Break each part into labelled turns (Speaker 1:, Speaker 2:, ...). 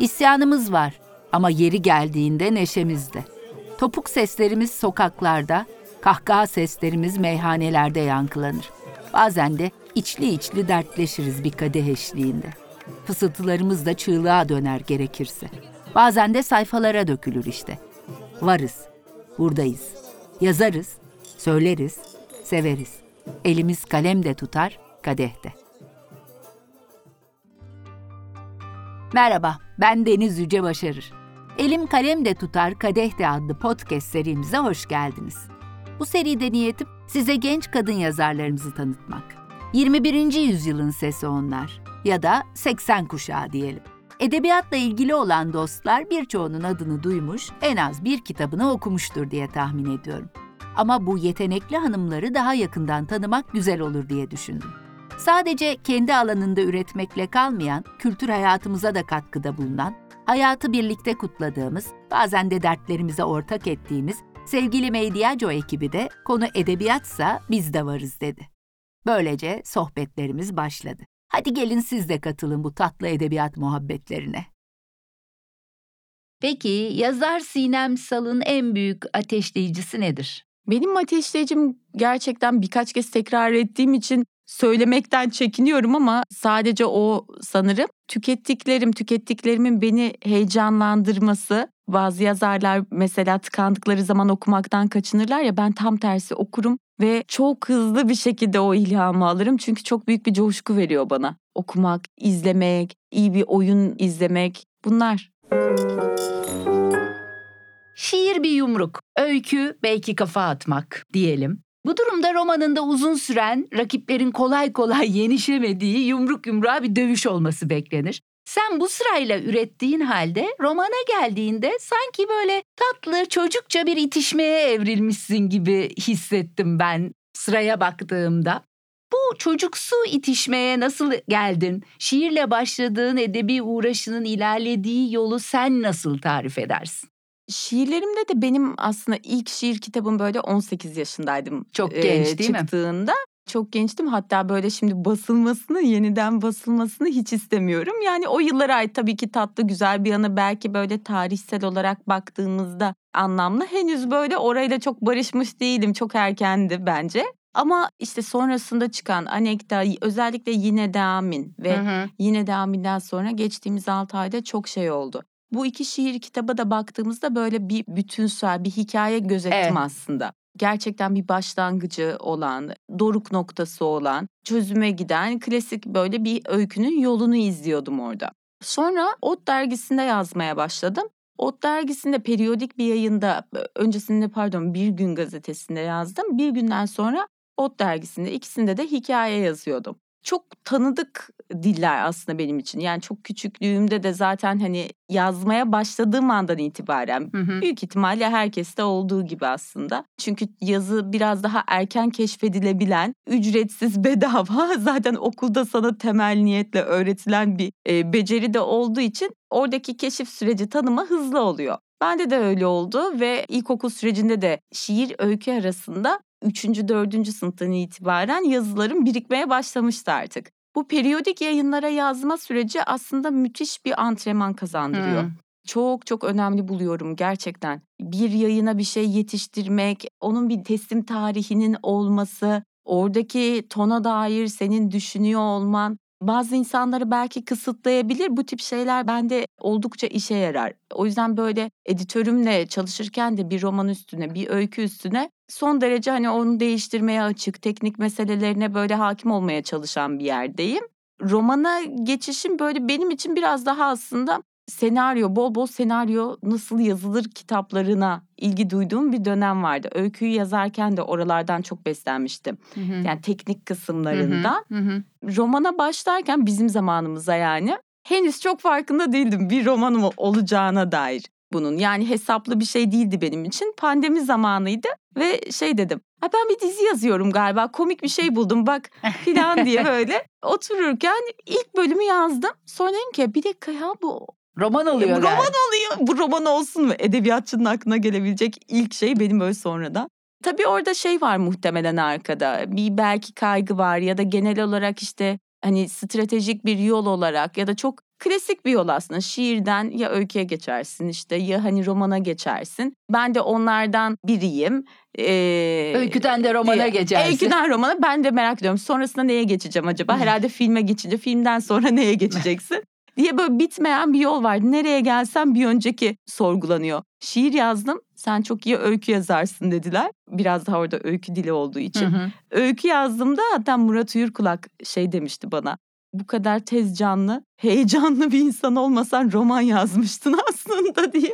Speaker 1: İsyanımız var ama yeri geldiğinde neşemizde. Topuk seslerimiz sokaklarda, kahkaha seslerimiz meyhanelerde yankılanır. Bazen de içli içli dertleşiriz bir kadeh eşliğinde. Fısıltılarımız da çığlığa döner gerekirse. Bazen de sayfalara dökülür işte. Varız, buradayız. Yazarız, söyleriz, severiz. Elimiz kalem de tutar, kadeh de. Merhaba, ben Deniz Yüce Başarır. Elim Kalem de Tutar Kadeh de adlı podcast serimize hoş geldiniz. Bu seride niyetim size genç kadın yazarlarımızı tanıtmak. 21. yüzyılın sesi onlar ya da 80 kuşağı diyelim. Edebiyatla ilgili olan dostlar birçoğunun adını duymuş, en az bir kitabını okumuştur diye tahmin ediyorum. Ama bu yetenekli hanımları daha yakından tanımak güzel olur diye düşündüm. Sadece kendi alanında üretmekle kalmayan, kültür hayatımıza da katkıda bulunan, hayatı birlikte kutladığımız, bazen de dertlerimize ortak ettiğimiz sevgili Mediaco ekibi de konu edebiyatsa biz de varız dedi. Böylece sohbetlerimiz başladı. Hadi gelin siz de katılın bu tatlı edebiyat muhabbetlerine. Peki yazar Sinem Sal'ın en büyük ateşleyicisi nedir?
Speaker 2: Benim ateşleyicim gerçekten birkaç kez tekrar ettiğim için söylemekten çekiniyorum ama sadece o sanırım tükettiklerim, tükettiklerimin beni heyecanlandırması. Bazı yazarlar mesela tıkandıkları zaman okumaktan kaçınırlar ya ben tam tersi okurum ve çok hızlı bir şekilde o ilhamı alırım. Çünkü çok büyük bir coşku veriyor bana. Okumak, izlemek, iyi bir oyun izlemek bunlar.
Speaker 1: Şiir bir yumruk, öykü belki kafa atmak diyelim. Bu durumda romanında uzun süren, rakiplerin kolay kolay yenişemediği yumruk yumruğa bir dövüş olması beklenir. Sen bu sırayla ürettiğin halde romana geldiğinde sanki böyle tatlı çocukça bir itişmeye evrilmişsin gibi hissettim ben sıraya baktığımda. Bu çocuksu itişmeye nasıl geldin? Şiirle başladığın edebi uğraşının ilerlediği yolu sen nasıl tarif edersin?
Speaker 2: Şiirlerimde de benim aslında ilk şiir kitabım böyle 18 yaşındaydım.
Speaker 1: Çok genç
Speaker 2: e,
Speaker 1: değil mi?
Speaker 2: Çıktığında. Çok gençtim hatta böyle şimdi basılmasını yeniden basılmasını hiç istemiyorum. Yani o yıllara ait tabii ki tatlı güzel bir yanı belki böyle tarihsel olarak baktığımızda anlamlı. Henüz böyle orayla çok barışmış değilim çok erkendi bence. Ama işte sonrasında çıkan Anekta özellikle Yine Deamin ve
Speaker 1: Hı hı.
Speaker 2: Yine Deamin'den sonra geçtiğimiz 6 ayda çok şey oldu. Bu iki şiir kitaba da baktığımızda böyle bir bütünsel bir hikaye gözettim
Speaker 1: Evet.
Speaker 2: aslında. Gerçekten bir başlangıcı olan, doruk noktası olan, çözüme giden klasik böyle bir öykünün yolunu izliyordum orada. Sonra Ot dergisinde yazmaya başladım. Ot dergisinde periyodik bir yayında, öncesinde pardon Bir Gün gazetesinde yazdım. Bir günden sonra Ot dergisinde ikisinde de hikaye yazıyordum. Çok tanıdık diller aslında benim için. Yani çok küçüklüğümde de zaten hani yazmaya başladığım andan itibaren
Speaker 1: Hı hı.
Speaker 2: büyük ihtimalle herkeste olduğu gibi aslında. Çünkü yazı biraz daha erken keşfedilebilen, ücretsiz, bedava zaten okulda sana temel niyetle öğretilen bir e, beceri de olduğu için oradaki keşif süreci tanıma hızlı oluyor. Bende de öyle oldu ve ilkokul sürecinde de şiir öykü arasında 3. 4. sınıftan itibaren yazılarım birikmeye başlamıştı artık. Bu periyodik yayınlara yazma süreci aslında müthiş bir antrenman kazandırıyor.
Speaker 1: Hı.
Speaker 2: Çok çok önemli buluyorum gerçekten. Bir yayına bir şey yetiştirmek, onun bir teslim tarihinin olması, oradaki tona dair senin düşünüyor olman bazı insanları belki kısıtlayabilir. Bu tip şeyler bende oldukça işe yarar. O yüzden böyle editörümle çalışırken de bir roman üstüne, bir öykü üstüne son derece hani onu değiştirmeye açık, teknik meselelerine böyle hakim olmaya çalışan bir yerdeyim. Romana geçişim böyle benim için biraz daha aslında senaryo, bol bol senaryo nasıl yazılır kitaplarına ilgi duyduğum bir dönem vardı. Öyküyü yazarken de oralardan çok beslenmiştim.
Speaker 1: Hı hı.
Speaker 2: Yani teknik kısımlarından.
Speaker 1: Hı hı.
Speaker 2: Romana başlarken bizim zamanımıza yani henüz çok farkında değildim bir romanım olacağına dair bunun. Yani hesaplı bir şey değildi benim için. Pandemi zamanıydı ve şey dedim. Ha ben bir dizi yazıyorum galiba. Komik bir şey buldum bak filan diye böyle otururken ilk bölümü yazdım. Sonra dedim ki bir dakika ya bu
Speaker 1: Roman oluyor.
Speaker 2: bu
Speaker 1: yani.
Speaker 2: roman oluyor. Bu roman olsun mu? Edebiyatçının aklına gelebilecek ilk şey benim böyle sonradan. Tabii orada şey var muhtemelen arkada. Bir belki kaygı var ya da genel olarak işte hani stratejik bir yol olarak ya da çok klasik bir yol aslında. Şiirden ya öyküye geçersin işte ya hani romana geçersin. Ben de onlardan biriyim. Ee,
Speaker 1: Öyküden de romana
Speaker 2: e,
Speaker 1: geçersin.
Speaker 2: Öyküden romana ben de merak ediyorum. Sonrasında neye geçeceğim acaba? Herhalde filme geçince filmden sonra neye geçeceksin? diye böyle bitmeyen bir yol var. Nereye gelsem bir önceki sorgulanıyor. Şiir yazdım. Sen çok iyi öykü yazarsın dediler. Biraz daha orada öykü dili olduğu için.
Speaker 1: Hı hı.
Speaker 2: Öykü yazdığımda hatta Murat Uyurkulak şey demişti bana. Bu kadar tez canlı, heyecanlı bir insan olmasan roman yazmıştın aslında diye.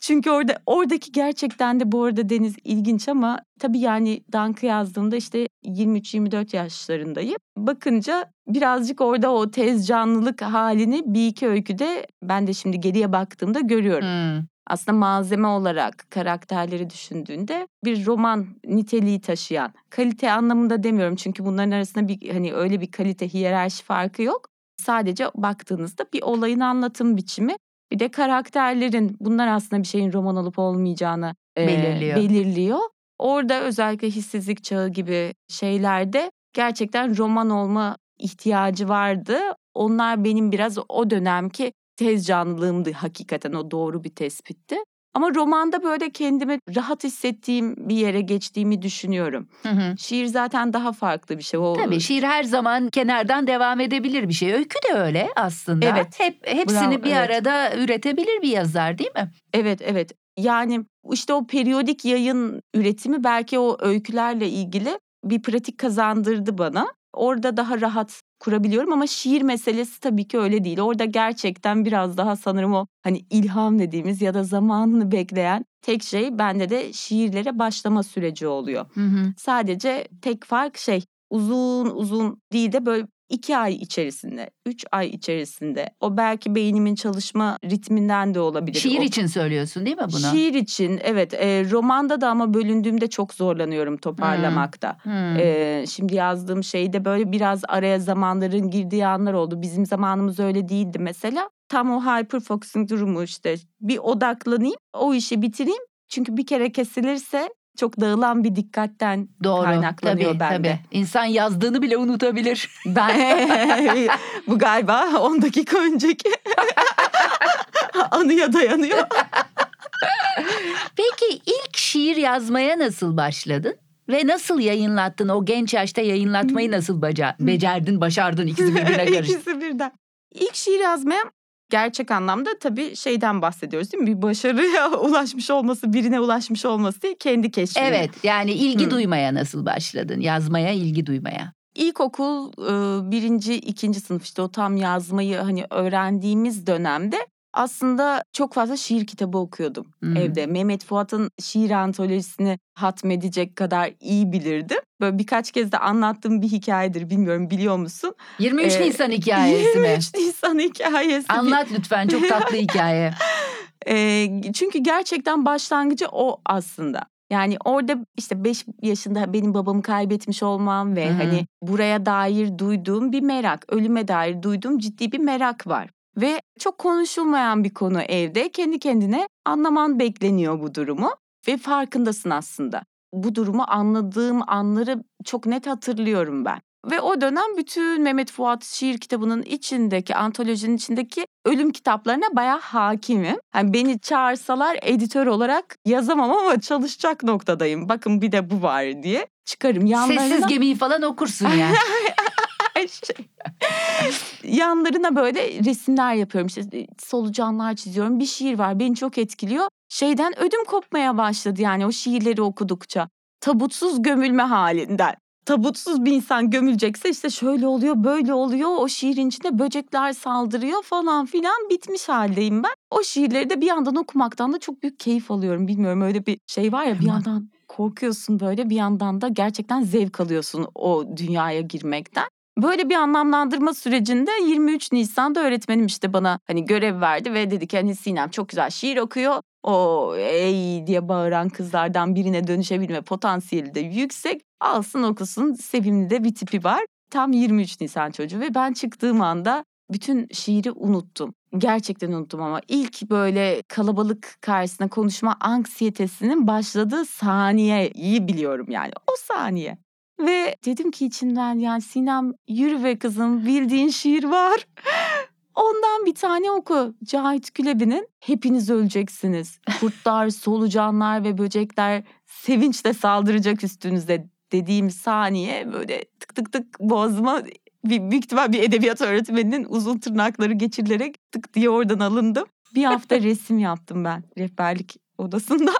Speaker 2: Çünkü orada oradaki gerçekten de bu arada Deniz ilginç ama tabii yani Dank'ı yazdığımda işte 23-24 yaşlarındayım. Bakınca birazcık orada o tez canlılık halini bir iki öyküde ben de şimdi geriye baktığımda görüyorum
Speaker 1: Hı.
Speaker 2: Aslında malzeme olarak karakterleri düşündüğünde bir roman niteliği taşıyan kalite anlamında demiyorum çünkü bunların arasında bir hani öyle bir kalite hiyerarşi farkı yok. Sadece baktığınızda bir olayın anlatım biçimi bir de karakterlerin bunlar aslında bir şeyin roman olup olmayacağını e,
Speaker 1: Belirliyor.
Speaker 2: belirliyor. Orada özellikle hissizlik çağı gibi şeylerde gerçekten roman olma ihtiyacı vardı. Onlar benim biraz o dönemki tez canlılığımdı hakikaten o doğru bir tespitti. Ama romanda böyle kendimi rahat hissettiğim bir yere geçtiğimi düşünüyorum.
Speaker 1: Hı hı.
Speaker 2: Şiir zaten daha farklı bir şey. O
Speaker 1: Tabii şiir her zaman kenardan devam edebilir bir şey. Öykü de öyle aslında.
Speaker 2: Evet.
Speaker 1: Hep hepsini
Speaker 2: Bravo,
Speaker 1: bir
Speaker 2: evet.
Speaker 1: arada üretebilir bir yazar değil mi?
Speaker 2: Evet evet. Yani işte o periyodik yayın üretimi belki o öykülerle ilgili bir pratik kazandırdı bana. Orada daha rahat kurabiliyorum ama şiir meselesi tabii ki öyle değil. Orada gerçekten biraz daha sanırım o hani ilham dediğimiz ya da zamanını bekleyen tek şey bende de şiirlere başlama süreci oluyor.
Speaker 1: Hı hı.
Speaker 2: Sadece tek fark şey uzun uzun değil de böyle iki ay içerisinde, üç ay içerisinde o belki beynimin çalışma ritminden de olabilir.
Speaker 1: Şiir
Speaker 2: O-
Speaker 1: için söylüyorsun değil mi bunu?
Speaker 2: Şiir için evet e, romanda da ama bölündüğümde çok zorlanıyorum toparlamakta.
Speaker 1: Hı.
Speaker 2: E, şimdi yazdığım şeyde böyle biraz araya zamanların girdiği anlar oldu. Bizim zamanımız öyle değildi mesela. Tam o hyperfocusing durumu işte bir odaklanayım o işi bitireyim. Çünkü bir kere kesilirse çok dağılan bir dikkatten
Speaker 1: Doğru.
Speaker 2: kaynaklanıyor
Speaker 1: tabii,
Speaker 2: bende.
Speaker 1: tabii. İnsan yazdığını bile unutabilir.
Speaker 2: Ben bu galiba 10 dakika önceki anıya dayanıyor.
Speaker 1: Peki ilk şiir yazmaya nasıl başladın? Ve nasıl yayınlattın? O genç yaşta yayınlatmayı nasıl baca becerdin, başardın? İkisi birbirine karıştı.
Speaker 2: İkisi birden. İlk şiir yazmaya gerçek anlamda tabii şeyden bahsediyoruz değil mi? Bir başarıya ulaşmış olması, birine ulaşmış olması değil, kendi keşfine.
Speaker 1: Evet, yani ilgi
Speaker 2: Hı.
Speaker 1: duymaya nasıl başladın? Yazmaya, ilgi duymaya.
Speaker 2: İlkokul birinci, ikinci sınıf işte o tam yazmayı hani öğrendiğimiz dönemde aslında çok fazla şiir kitabı okuyordum
Speaker 1: Hmm.
Speaker 2: evde. Mehmet Fuat'ın şiir antolojisini hatmedecek kadar iyi bilirdim. Böyle birkaç kez de anlattığım bir hikayedir bilmiyorum biliyor musun?
Speaker 1: 23
Speaker 2: Ee,
Speaker 1: Nisan hikayesi mi?
Speaker 2: 23 Nisan hikayesi.
Speaker 1: Anlat lütfen, çok tatlı hikaye.
Speaker 2: Ee, çünkü gerçekten başlangıcı o aslında. Yani orada işte 5 yaşında benim babamı kaybetmiş olmam ve
Speaker 1: Hı hı.
Speaker 2: hani buraya dair duyduğum bir merak, ölüme dair duyduğum ciddi bir merak var. Ve çok konuşulmayan bir konu evde. Kendi kendine anlaman bekleniyor bu durumu ve farkındasın aslında. Bu durumu anladığım anları çok net hatırlıyorum ben. Ve o dönem bütün Mehmet Fuat şiir kitabının içindeki, antolojinin içindeki ölüm kitaplarına bayağı hakimim. Yani beni çağırsalar editör olarak yazamam ama çalışacak noktadayım. Bakın bir de bu var diye çıkarım. Yanlarına,
Speaker 1: Sessiz gemiyi falan okursun yani.
Speaker 2: her şey. Yanlarına böyle resimler yapıyorum. İşte solucanlar çiziyorum. Bir şiir var beni çok etkiliyor. Şeyden ödüm kopmaya başladı yani o şiirleri okudukça. Tabutsuz gömülme halinden. Tabutsuz bir insan gömülecekse işte şöyle oluyor, böyle oluyor. O şiirin içinde böcekler saldırıyor falan filan bitmiş haldeyim ben. O şiirleri de bir yandan okumaktan da çok büyük keyif alıyorum. Bilmiyorum öyle bir şey var ya bir yandan korkuyorsun böyle bir yandan da gerçekten zevk alıyorsun o dünyaya girmekten. Böyle bir anlamlandırma sürecinde 23 Nisan'da öğretmenim işte bana hani görev verdi ve dedi ki hani Sinem çok güzel şiir okuyor. O ey diye bağıran kızlardan birine dönüşebilme potansiyeli de yüksek. Alsın okusun sevimli de bir tipi var. Tam 23 Nisan çocuğu ve ben çıktığım anda bütün şiiri unuttum. Gerçekten unuttum ama ilk böyle kalabalık karşısında konuşma anksiyetesinin başladığı saniyeyi biliyorum yani. O saniye. Ve dedim ki içimden yani Sinem yürü be kızım bildiğin şiir var. Ondan bir tane oku. Cahit Gülebi'nin Hepiniz Öleceksiniz. Kurtlar, solucanlar ve böcekler sevinçle saldıracak üstünüze dediğim saniye böyle tık tık tık boğazıma bir, büyük ihtimal bir edebiyat öğretmeninin uzun tırnakları geçirilerek tık diye oradan alındım. Bir hafta resim yaptım ben rehberlik odasında.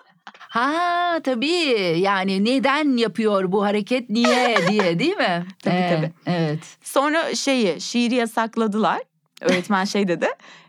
Speaker 1: Ha tabii yani neden yapıyor bu hareket niye diye değil mi?
Speaker 2: Tabii,
Speaker 1: Ee,
Speaker 2: tabii.
Speaker 1: Evet.
Speaker 2: Sonra şeyi şiiri yasakladılar. Öğretmen şey dedi.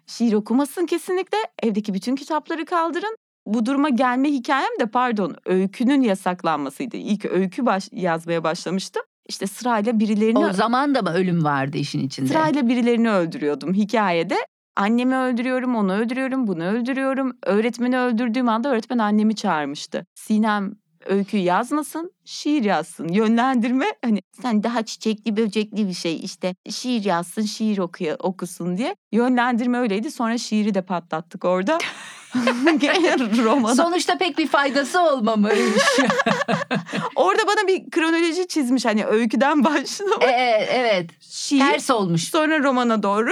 Speaker 2: Şiir okumasın kesinlikle. Evdeki bütün kitapları kaldırın. Bu duruma gelme hikayem de pardon öykünün yasaklanmasıydı. İlk öykü baş, yazmaya başlamıştım. İşte sırayla birilerini
Speaker 1: O zaman da mı ölüm vardı işin içinde?
Speaker 2: sırayla birilerini öldürüyordum hikayede. Annemi öldürüyorum, onu öldürüyorum, bunu öldürüyorum. Öğretmeni öldürdüğüm anda öğretmen annemi çağırmıştı. Sinem öykü yazmasın, şiir yazsın. Yönlendirme hani sen daha çiçekli böcekli bir şey işte şiir yazsın, şiir okuya, okusun diye. Yönlendirme öyleydi. Sonra şiiri de patlattık orada. Romana.
Speaker 1: Sonuçta pek bir faydası olmamış.
Speaker 2: Orada bana bir kronoloji çizmiş hani öyküden başlamış.
Speaker 1: Ee, evet.
Speaker 2: şiir.
Speaker 1: Ters olmuş.
Speaker 2: Sonra romana doğru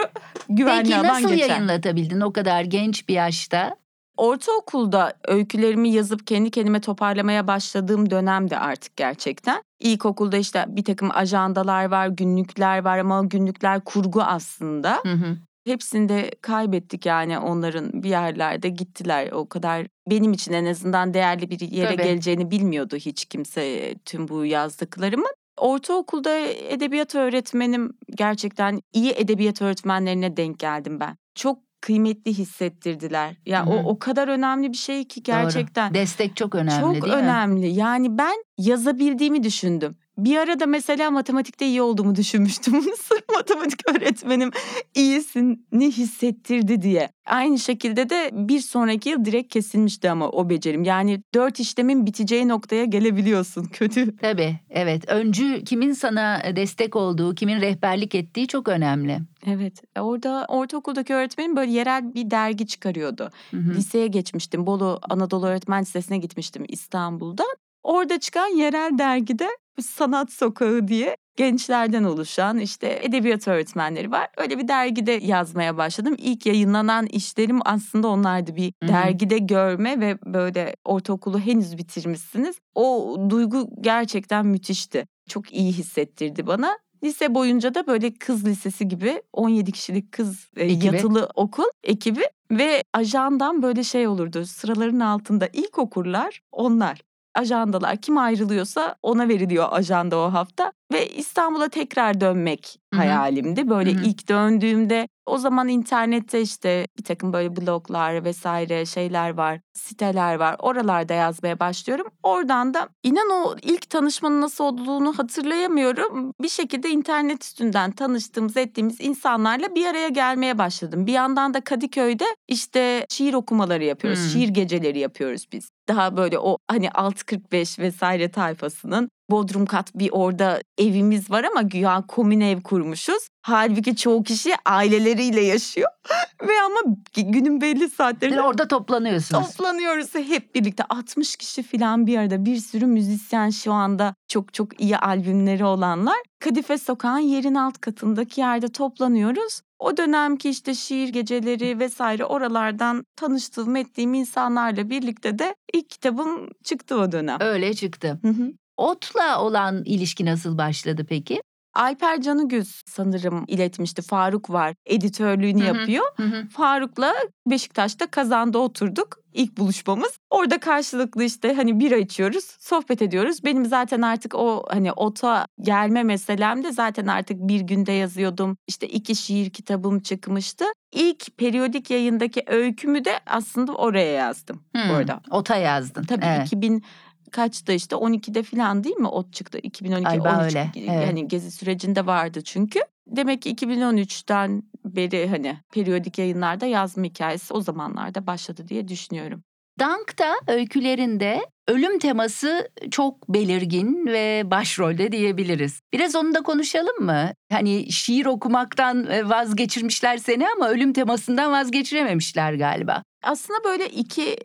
Speaker 2: güvenli
Speaker 1: Peki
Speaker 2: alan
Speaker 1: nasıl
Speaker 2: geçer.
Speaker 1: yayınlatabildin o kadar genç bir yaşta?
Speaker 2: Ortaokulda öykülerimi yazıp kendi kendime toparlamaya başladığım dönemde artık gerçekten. İlkokulda işte bir takım ajandalar var, günlükler var ama günlükler kurgu aslında.
Speaker 1: Hı hı.
Speaker 2: Hepsini de kaybettik yani onların bir yerlerde gittiler. O kadar benim için en azından değerli bir yere
Speaker 1: Tabii.
Speaker 2: geleceğini bilmiyordu hiç kimse tüm bu yazdıklarımın. Ortaokulda edebiyat öğretmenim gerçekten iyi edebiyat öğretmenlerine denk geldim ben. Çok kıymetli hissettirdiler. Ya
Speaker 1: hı.
Speaker 2: o o kadar önemli bir şey ki gerçekten.
Speaker 1: Destek çok önemli
Speaker 2: Çok
Speaker 1: değil mi?
Speaker 2: önemli. Yani ben yazabildiğimi düşündüm. Bir arada mesela matematikte iyi olduğumu düşünmüştüm. Sırf matematik öğretmenim iyisini hissettirdi diye. Aynı şekilde de bir sonraki yıl direkt kesilmişti ama o becerim. Yani dört işlemin biteceği noktaya gelebiliyorsun. Kötü.
Speaker 1: Tabii evet. Öncü kimin sana destek olduğu, kimin rehberlik ettiği çok önemli.
Speaker 2: Evet. Orada ortaokuldaki öğretmenim böyle yerel bir dergi çıkarıyordu.
Speaker 1: Hı hı.
Speaker 2: Liseye geçmiştim. Bolu Anadolu Öğretmen Lisesi'ne gitmiştim İstanbul'da. Orada çıkan yerel dergide Sanat Sokağı diye gençlerden oluşan işte edebiyat öğretmenleri var. Öyle bir dergide yazmaya başladım. İlk yayınlanan işlerim aslında onlardı. Bir
Speaker 1: Hı hı.
Speaker 2: dergide görme ve böyle ortaokulu henüz bitirmişsiniz. O duygu gerçekten müthişti. Çok iyi hissettirdi bana. Lise boyunca da böyle kız lisesi gibi 17 kişilik kız e,
Speaker 1: Ekibi.
Speaker 2: yatılı okul ekibi ve ajandan böyle şey olurdu. Sıraların altında ilk okurlar onlar. Ajandalar kim ayrılıyorsa ona veriliyor ajanda o hafta ve İstanbul'a tekrar dönmek
Speaker 1: Hı hı.
Speaker 2: hayalimdi. Böyle
Speaker 1: Hı hı.
Speaker 2: ilk döndüğümde o zaman internette işte bir takım böyle bloglar vesaire şeyler var, siteler var. Oralarda yazmaya başlıyorum. Oradan da inan o ilk tanışmanın nasıl olduğunu hatırlayamıyorum. Bir şekilde internet üstünden tanıştığımız, ettiğimiz insanlarla bir araya gelmeye başladım. Bir yandan da Kadıköy'de işte şiir okumaları yapıyoruz.
Speaker 1: Hmm.
Speaker 2: Şiir geceleri yapıyoruz biz. Daha böyle o hani 6.45 vesaire tayfasının Bodrum kat bir orada evimiz var ama güya komün ev kurmuşuz. Halbuki çoğu kişi aileleriyle yaşıyor. Ve ama günün belli saatlerinde
Speaker 1: Orada toplanıyorsunuz.
Speaker 2: Toplanıyoruz hep birlikte 60 kişi falan bir arada bir sürü müzisyen şu anda çok çok iyi albümleri olanlar. Kadife Sokağın yerin alt katındaki yerde toplanıyoruz. O dönemki işte şiir geceleri vesaire oralardan tanıştığım ettiğim insanlarla birlikte de ilk kitabım çıktı o dönem.
Speaker 1: Öyle çıktı.
Speaker 2: Hı hı.
Speaker 1: Otla olan ilişki nasıl başladı peki?
Speaker 2: Alper Canıgüz sanırım iletmişti. Faruk var editörlüğünü
Speaker 1: Hı hı.
Speaker 2: yapıyor.
Speaker 1: Hı hı.
Speaker 2: Faruk'la Beşiktaş'ta kazanda oturduk. İlk buluşmamız. Orada karşılıklı işte hani bira içiyoruz, sohbet ediyoruz. Benim zaten artık o hani ota gelme meselemde zaten artık bir günde yazıyordum. İşte iki şiir kitabım çıkmıştı. İlk periyodik yayındaki öykümü de aslında oraya yazdım
Speaker 1: Hmm,
Speaker 2: bu arada.
Speaker 1: Ota yazdın.
Speaker 2: Tabii
Speaker 1: Evet.
Speaker 2: 2000 kaçta işte 12'de falan değil mi ot çıktı 2012
Speaker 1: Galiba
Speaker 2: 13
Speaker 1: öyle, evet.
Speaker 2: yani gezi sürecinde vardı çünkü. Demek ki 2013'ten beri hani periyodik yayınlarda yazma hikayesi o zamanlarda başladı diye düşünüyorum.
Speaker 1: Dank'ta öykülerinde ölüm teması çok belirgin ve başrolde diyebiliriz. Biraz onu da konuşalım mı? Hani şiir okumaktan e, vazgeçirmişler seni ama ölüm temasından vazgeçirememişler galiba.
Speaker 2: Aslında böyle iki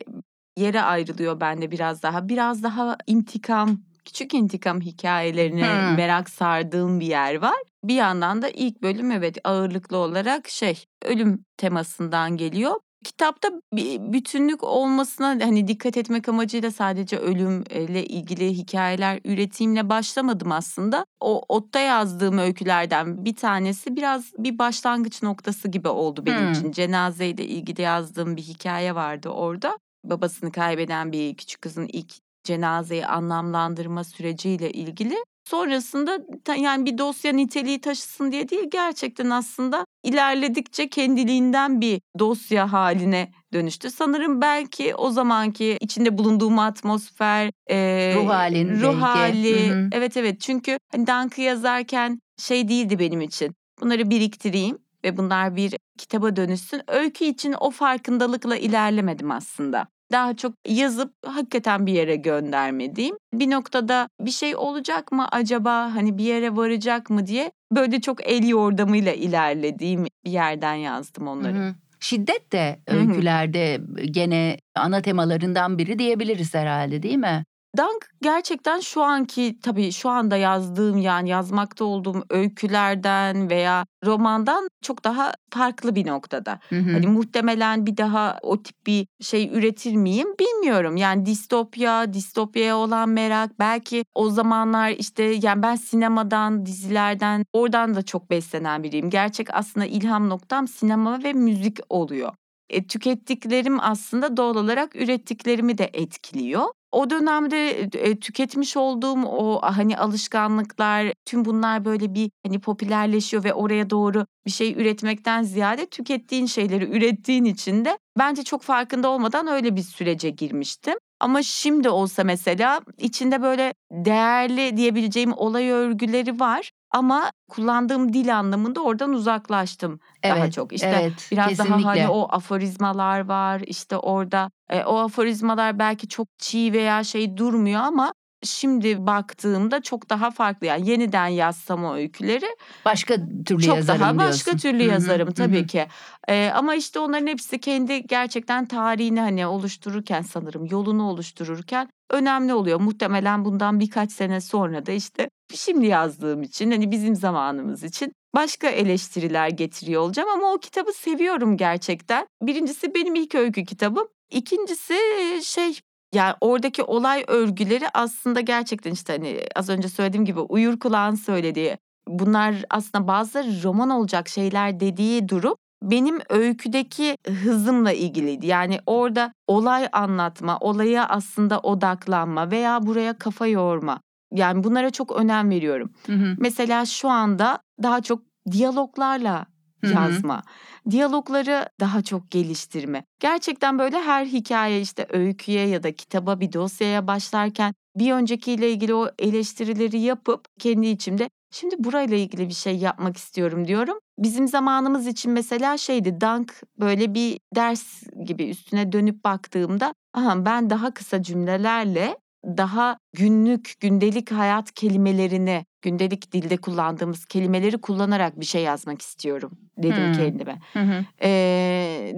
Speaker 2: yere ayrılıyor bende biraz daha. Biraz daha intikam küçük intikam hikayelerine
Speaker 1: Hmm.
Speaker 2: merak sardığım bir yer var. Bir yandan da ilk bölüm evet ağırlıklı olarak şey ölüm temasından geliyor. Kitapta bir bütünlük olmasına hani dikkat etmek amacıyla sadece ölümle ilgili hikayeler üretimle başlamadım aslında. O otta yazdığım öykülerden bir tanesi biraz bir başlangıç noktası gibi oldu benim
Speaker 1: Hmm.
Speaker 2: için. Cenazeyle ilgili yazdığım bir hikaye vardı orada. Babasını kaybeden bir küçük kızın ilk cenazeyi anlamlandırma süreciyle ilgili. Sonrasında yani bir dosya niteliği taşısın diye değil gerçekten aslında ilerledikçe kendiliğinden bir dosya haline dönüştü. Sanırım belki o zamanki içinde bulunduğum atmosfer, e,
Speaker 1: Ruh halin
Speaker 2: ruh
Speaker 1: belki.
Speaker 2: hali.
Speaker 1: Hı hı.
Speaker 2: Evet evet çünkü hani Dunk'ı yazarken şey değildi benim için. Bunları biriktireyim ve bunlar bir kitaba dönüşsün. Öykü için o farkındalıkla ilerlemedim aslında. Daha çok yazıp hakikaten bir yere göndermediğim. Bir noktada bir şey olacak mı acaba hani bir yere varacak mı diye böyle çok el yordamıyla ilerlediğim bir yerden yazdım onları.
Speaker 1: Hı hı. Şiddet de öykülerde gene ana temalarından biri diyebiliriz herhalde değil mi?
Speaker 2: Dunk gerçekten şu anki tabii şu anda yazdığım yani yazmakta olduğum öykülerden veya romandan çok daha farklı bir noktada.
Speaker 1: Hı hı.
Speaker 2: Hani muhtemelen bir daha o tip bir şey üretir miyim bilmiyorum. Yani distopya, distopyaya olan merak belki o zamanlar işte yani ben sinemadan, dizilerden oradan da çok beslenen biriyim. Gerçek aslında ilham noktam sinema ve müzik oluyor. E, tükettiklerim aslında doğal olarak ürettiklerimi de etkiliyor. O dönemde e, tüketmiş olduğum o hani alışkanlıklar tüm bunlar böyle bir hani popülerleşiyor ve oraya doğru bir şey üretmekten ziyade tükettiğin şeyleri ürettiğin için de bence çok farkında olmadan öyle bir sürece girmiştim. Ama şimdi olsa mesela içinde böyle değerli diyebileceğim olay örgüleri var ama kullandığım dil anlamında oradan uzaklaştım daha
Speaker 1: Evet,
Speaker 2: çok. İşte
Speaker 1: evet,
Speaker 2: biraz
Speaker 1: kesinlikle.
Speaker 2: daha hani o aforizmalar var işte orada e, o aforizmalar belki çok çiğ veya şey durmuyor ama şimdi baktığımda çok daha farklı yani yeniden yazsam o öyküleri
Speaker 1: Başka türlü
Speaker 2: çok
Speaker 1: yazarım
Speaker 2: daha
Speaker 1: diyorsun.
Speaker 2: başka türlü
Speaker 1: Hı hı,
Speaker 2: yazarım tabii
Speaker 1: hı.
Speaker 2: ki. Ee, ama işte onların hepsi kendi gerçekten tarihini hani oluştururken sanırım yolunu oluştururken önemli oluyor. Muhtemelen bundan birkaç sene sonra da işte şimdi yazdığım için hani bizim zamanımız için başka eleştiriler getiriyor olacağım ama o kitabı seviyorum gerçekten. Birincisi benim ilk öykü kitabım. İkincisi şey yani oradaki olay örgüleri aslında gerçekten işte hani az önce söylediğim gibi uyur kulağın söylediği bunlar aslında bazıları roman olacak şeyler dediği durum benim öyküdeki hızımla ilgiliydi. Yani orada olay anlatma, olaya aslında odaklanma veya buraya kafa yorma. Yani bunlara çok önem veriyorum.
Speaker 1: Hı hı.
Speaker 2: Mesela şu anda daha çok diyaloglarla Yazma. Diyalogları daha çok geliştirme. Gerçekten böyle her hikaye işte öyküye ya da kitaba bir dosyaya başlarken bir öncekiyle ilgili o eleştirileri yapıp kendi içimde şimdi burayla ilgili bir şey yapmak istiyorum diyorum. Bizim zamanımız için mesela şeydi Dunk böyle bir ders gibi üstüne dönüp baktığımda aha ben daha kısa cümlelerle daha günlük, gündelik hayat kelimelerini, gündelik dilde kullandığımız kelimeleri kullanarak bir şey yazmak istiyorum dedim
Speaker 1: Hmm.
Speaker 2: kendime.
Speaker 1: Hı hı.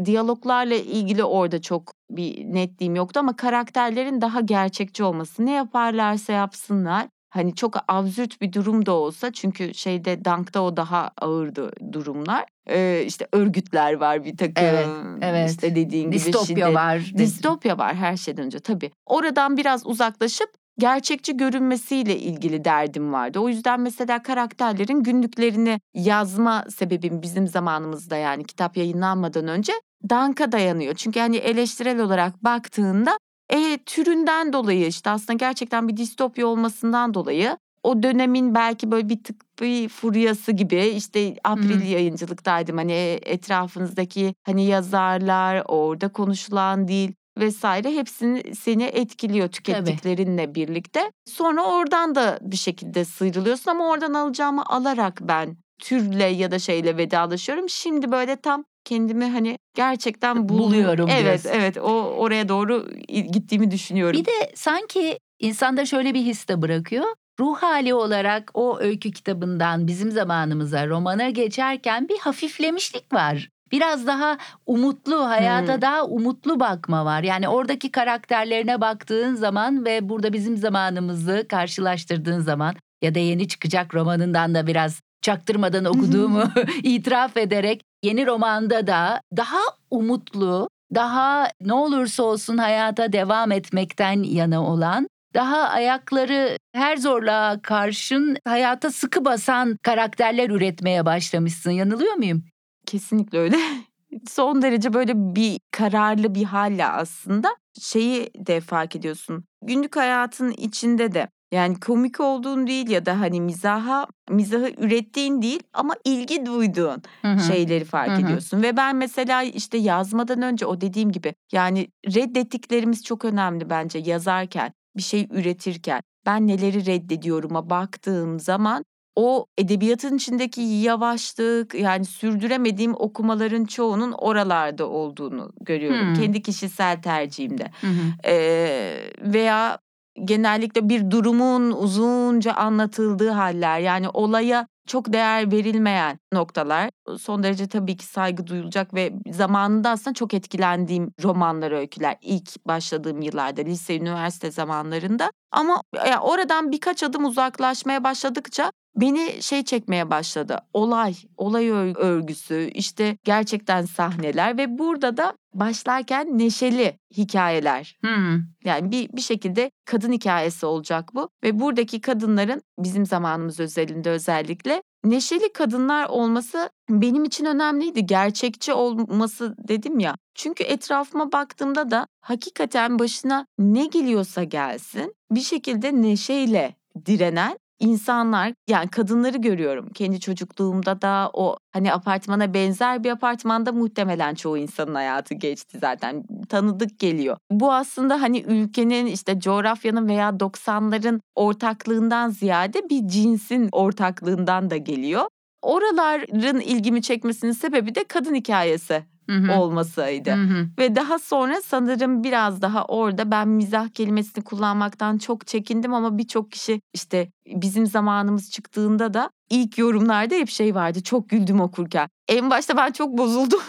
Speaker 2: Diyaloglarla ilgili orada çok bir netliğim yoktu ama karakterlerin daha gerçekçi olması. Ne yaparlarsa yapsınlar. Hani çok absürt bir durum da olsa çünkü şeyde Dunk'ta o daha ağırdı durumlar. Ee, işte örgütler var bir takım.
Speaker 1: Evet, evet.
Speaker 2: İşte dediğin gibi
Speaker 1: Distopya var.
Speaker 2: Distopya var her şeyden önce tabii. Oradan biraz uzaklaşıp gerçekçi görünmesiyle ilgili derdim vardı. O yüzden mesela karakterlerin günlüklerini yazma sebebim bizim zamanımızda yani kitap yayınlanmadan önce Dunk'a dayanıyor. Çünkü hani eleştirel olarak baktığında e, türünden dolayı işte aslında gerçekten bir distopya olmasından dolayı o dönemin belki böyle bir tık bir furyası gibi işte April
Speaker 1: hı.
Speaker 2: yayıncılıktaydım hani etrafınızdaki hani yazarlar orada konuşulan dil vesaire hepsini seni etkiliyor tükettiklerinle birlikte. Sonra oradan da bir şekilde sıyrılıyorsun ama oradan alacağımı alarak ben türle ya da şeyle vedalaşıyorum. Şimdi böyle tam kendimi hani gerçekten bul-
Speaker 1: Buluyorum
Speaker 2: Evet
Speaker 1: diyorsun.
Speaker 2: evet o oraya doğru gittiğimi düşünüyorum.
Speaker 1: Bir de sanki insanda şöyle bir his de bırakıyor. Ruh hali olarak o öykü kitabından bizim zamanımıza romana geçerken bir hafiflemişlik var. biraz daha umutlu, hayata
Speaker 2: Hımm.
Speaker 1: daha umutlu bakma var. Yani oradaki karakterlerine baktığın zaman ve burada bizim zamanımızı karşılaştırdığın zaman ya da yeni çıkacak romanından da biraz çaktırmadan okuduğumu itiraf ederek yeni romanda da daha umutlu, daha ne olursa olsun hayata devam etmekten yana olan, daha ayakları her zorluğa karşın hayata sıkı basan karakterler üretmeye başlamışsın. Yanılıyor muyum?
Speaker 2: Kesinlikle öyle. Son derece böyle bir kararlı bir hâlle aslında şeyi de fark ediyorsun. Günlük hayatın içinde de yani komik olduğun değil ya da hani mizaha mizahı ürettiğin değil ama ilgi duyduğun
Speaker 1: Hı hı.
Speaker 2: şeyleri fark
Speaker 1: Hı hı.
Speaker 2: ediyorsun. Ve ben mesela işte yazmadan önce o dediğim gibi yani reddettiklerimiz çok önemli bence yazarken, bir şey üretirken. Ben neleri reddediyorum'a baktığım zaman o edebiyatın içindeki yavaşlık yani sürdüremediğim okumaların çoğunun oralarda olduğunu görüyorum.
Speaker 1: Hımm.
Speaker 2: Kendi kişisel tercihimde.
Speaker 1: Hı.
Speaker 2: Eee, veya genellikle bir durumun uzunca anlatıldığı hâller yani olaya çok değer verilmeyen noktalar. Son derece tabii ki saygı duyulacak ve zamanında aslında çok etkilendiğim romanlar, öyküler ilk başladığım yıllarda, lise, üniversite zamanlarında. Ama ya oradan birkaç adım uzaklaşmaya başladıkça beni şey çekmeye başladı. Olay, olay ör örgüsü, işte gerçekten sahneler ve burada da başlarken neşeli hikâyeler.
Speaker 1: Hımm.
Speaker 2: Yani bir bir şekilde kadın hikâyesi olacak bu ve buradaki kadınların bizim zamanımız özelinde özellikle neşeli kadınlar olması benim için önemliydi. Gerçekçi olması dedim ya. Çünkü etrafıma baktığımda da hakikaten başına ne geliyorsa gelsin bir şekilde neşeyle direnen insanlar yani kadınları görüyorum. Kendi çocukluğumda da o hani apartmana benzer bir apartmanda muhtemelen çoğu insanın hayatı geçti zaten. Tanıdık geliyor. Bu aslında hani ülkenin işte coğrafyanın veya 90'ların ortaklığından ziyade bir cinsin ortaklığından da geliyor. Oraların ilgimi çekmesinin sebebi de kadın hikâyesi
Speaker 1: Hı hı.
Speaker 2: olmasıydı.
Speaker 1: Hı hı.
Speaker 2: Ve daha sonra sanırım biraz daha orada ben mizah kelimesini kullanmaktan çok çekindim ama birçok kişi işte bizim zamanımız çıktığında da ilk yorumlarda hep şey vardı. Çok güldüm okurken. En başta ben çok bozuldum.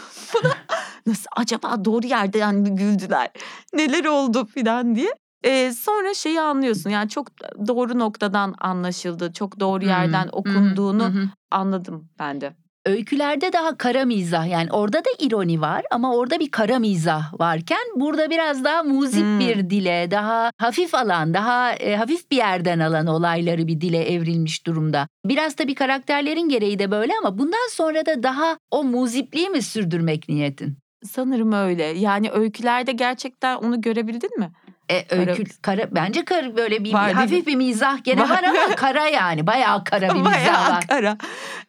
Speaker 2: Nasıl acaba doğru yerden mi güldüler? Neler oldu filan diye. Eee, sonra şeyi anlıyorsun yani çok doğru noktadan anlaşıldı. Çok doğru yerden.
Speaker 1: Hı
Speaker 2: okunduğunu
Speaker 1: hı.
Speaker 2: anladım ben de.
Speaker 1: Öykülerde daha kara mizah yani orada da ironi var ama orada bir kara mizah varken burada biraz daha muzip
Speaker 2: Hımm.
Speaker 1: bir dile, daha hafif alan, daha, eee, hafif bir yerden alan olayları bir dile evrilmiş durumda. Biraz tabii karakterlerin gereği de böyle ama bundan sonra da daha o muzipliği mi sürdürmek niyetin?
Speaker 2: Sanırım öyle. Yani öykülerde gerçekten onu görebildin mi?
Speaker 1: E, öykü kara bence kara böyle bir
Speaker 2: Var
Speaker 1: hafif bir mizah gene var
Speaker 2: Var.
Speaker 1: ama kara yani bayağı kara bir mizah
Speaker 2: Bayağı
Speaker 1: var.
Speaker 2: kara.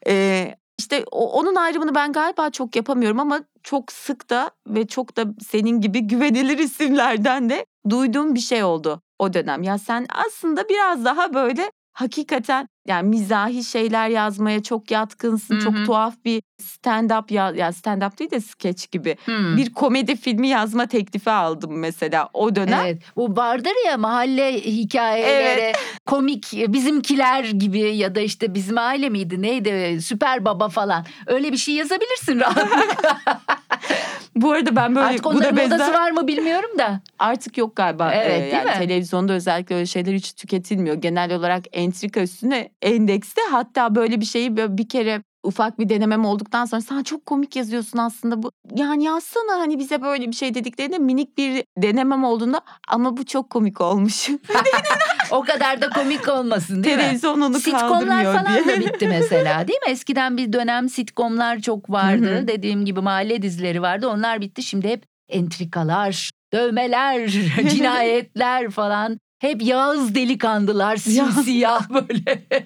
Speaker 2: Eee, işte onun ayrımını ben galiba çok yapamıyorum ama çok sık da ve çok da senin gibi güvenilir isimlerden de duyduğum bir şey oldu o dönem. Ya sen aslında biraz daha böyle hakikaten yani mizahi şeyler yazmaya çok yatkınsın.
Speaker 1: Hı
Speaker 2: Çok tuhaf bir stand-up ya ya stand-up değil de skeç gibi
Speaker 1: Hımm.
Speaker 2: bir komedi filmi yazma teklifi aldım mesela o dönem.
Speaker 1: Evet. Bu vardır ya mahalle hikâyeleri,
Speaker 2: Evet.
Speaker 1: komik bizimkiler gibi ya da işte bizim aile miydi neydi Süper Baba falan. Öyle bir şey yazabilirsin rahatlıkla.
Speaker 2: Bu arada ben böyle
Speaker 1: Artık
Speaker 2: buna
Speaker 1: onların
Speaker 2: benzer
Speaker 1: modası var mı bilmiyorum da.
Speaker 2: Artık yok galiba.
Speaker 1: Evet, değil
Speaker 2: yani
Speaker 1: mi?
Speaker 2: televizyonda özellikle öyle şeyler hiç tüketilmiyor. Genel olarak entrika üstüne endekste. Hatta böyle bir şeyi böyle bir kere ufak bir denemem olduktan sonra sen çok komik yazıyorsun aslında bu. Yani yazsana hani bize böyle bir şey dediklerinde minik bir denemem olduğunda ama bu çok komik olmuş.
Speaker 1: O kadar da komik olmasın değil mi?
Speaker 2: Televizyon onu
Speaker 1: Sitcomlar falan
Speaker 2: diye.
Speaker 1: da bitti mesela değil mi? Eskiden bir dönem sitcomlar çok vardı. Dediğim gibi mahalle dizileri vardı. Onlar bitti. Şimdi hep entrikalar, dövmeler, cinayetler falan. Hep Yağız delikanlılar simsiyah böyle.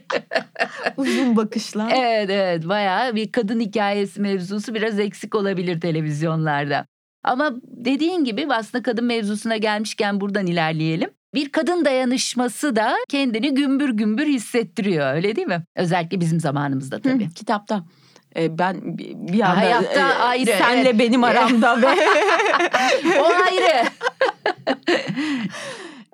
Speaker 2: Uzun bakışlar.
Speaker 1: evet evet bayağı bir kadın hikayesi mevzusu biraz eksik olabilir televizyonlarda. Ama dediğin gibi aslında kadın mevzusuna gelmişken buradan ilerleyelim. Bir kadın dayanışması da kendini gümbür gümbür hissettiriyor öyle değil mi? Özellikle bizim zamanımızda tabii.
Speaker 2: Hı, kitapta. Eee, ben bi bir anda,
Speaker 1: Hayatta
Speaker 2: eee,
Speaker 1: ayrı,
Speaker 2: senle
Speaker 1: evet.
Speaker 2: benim aramda ve
Speaker 1: o ayrı.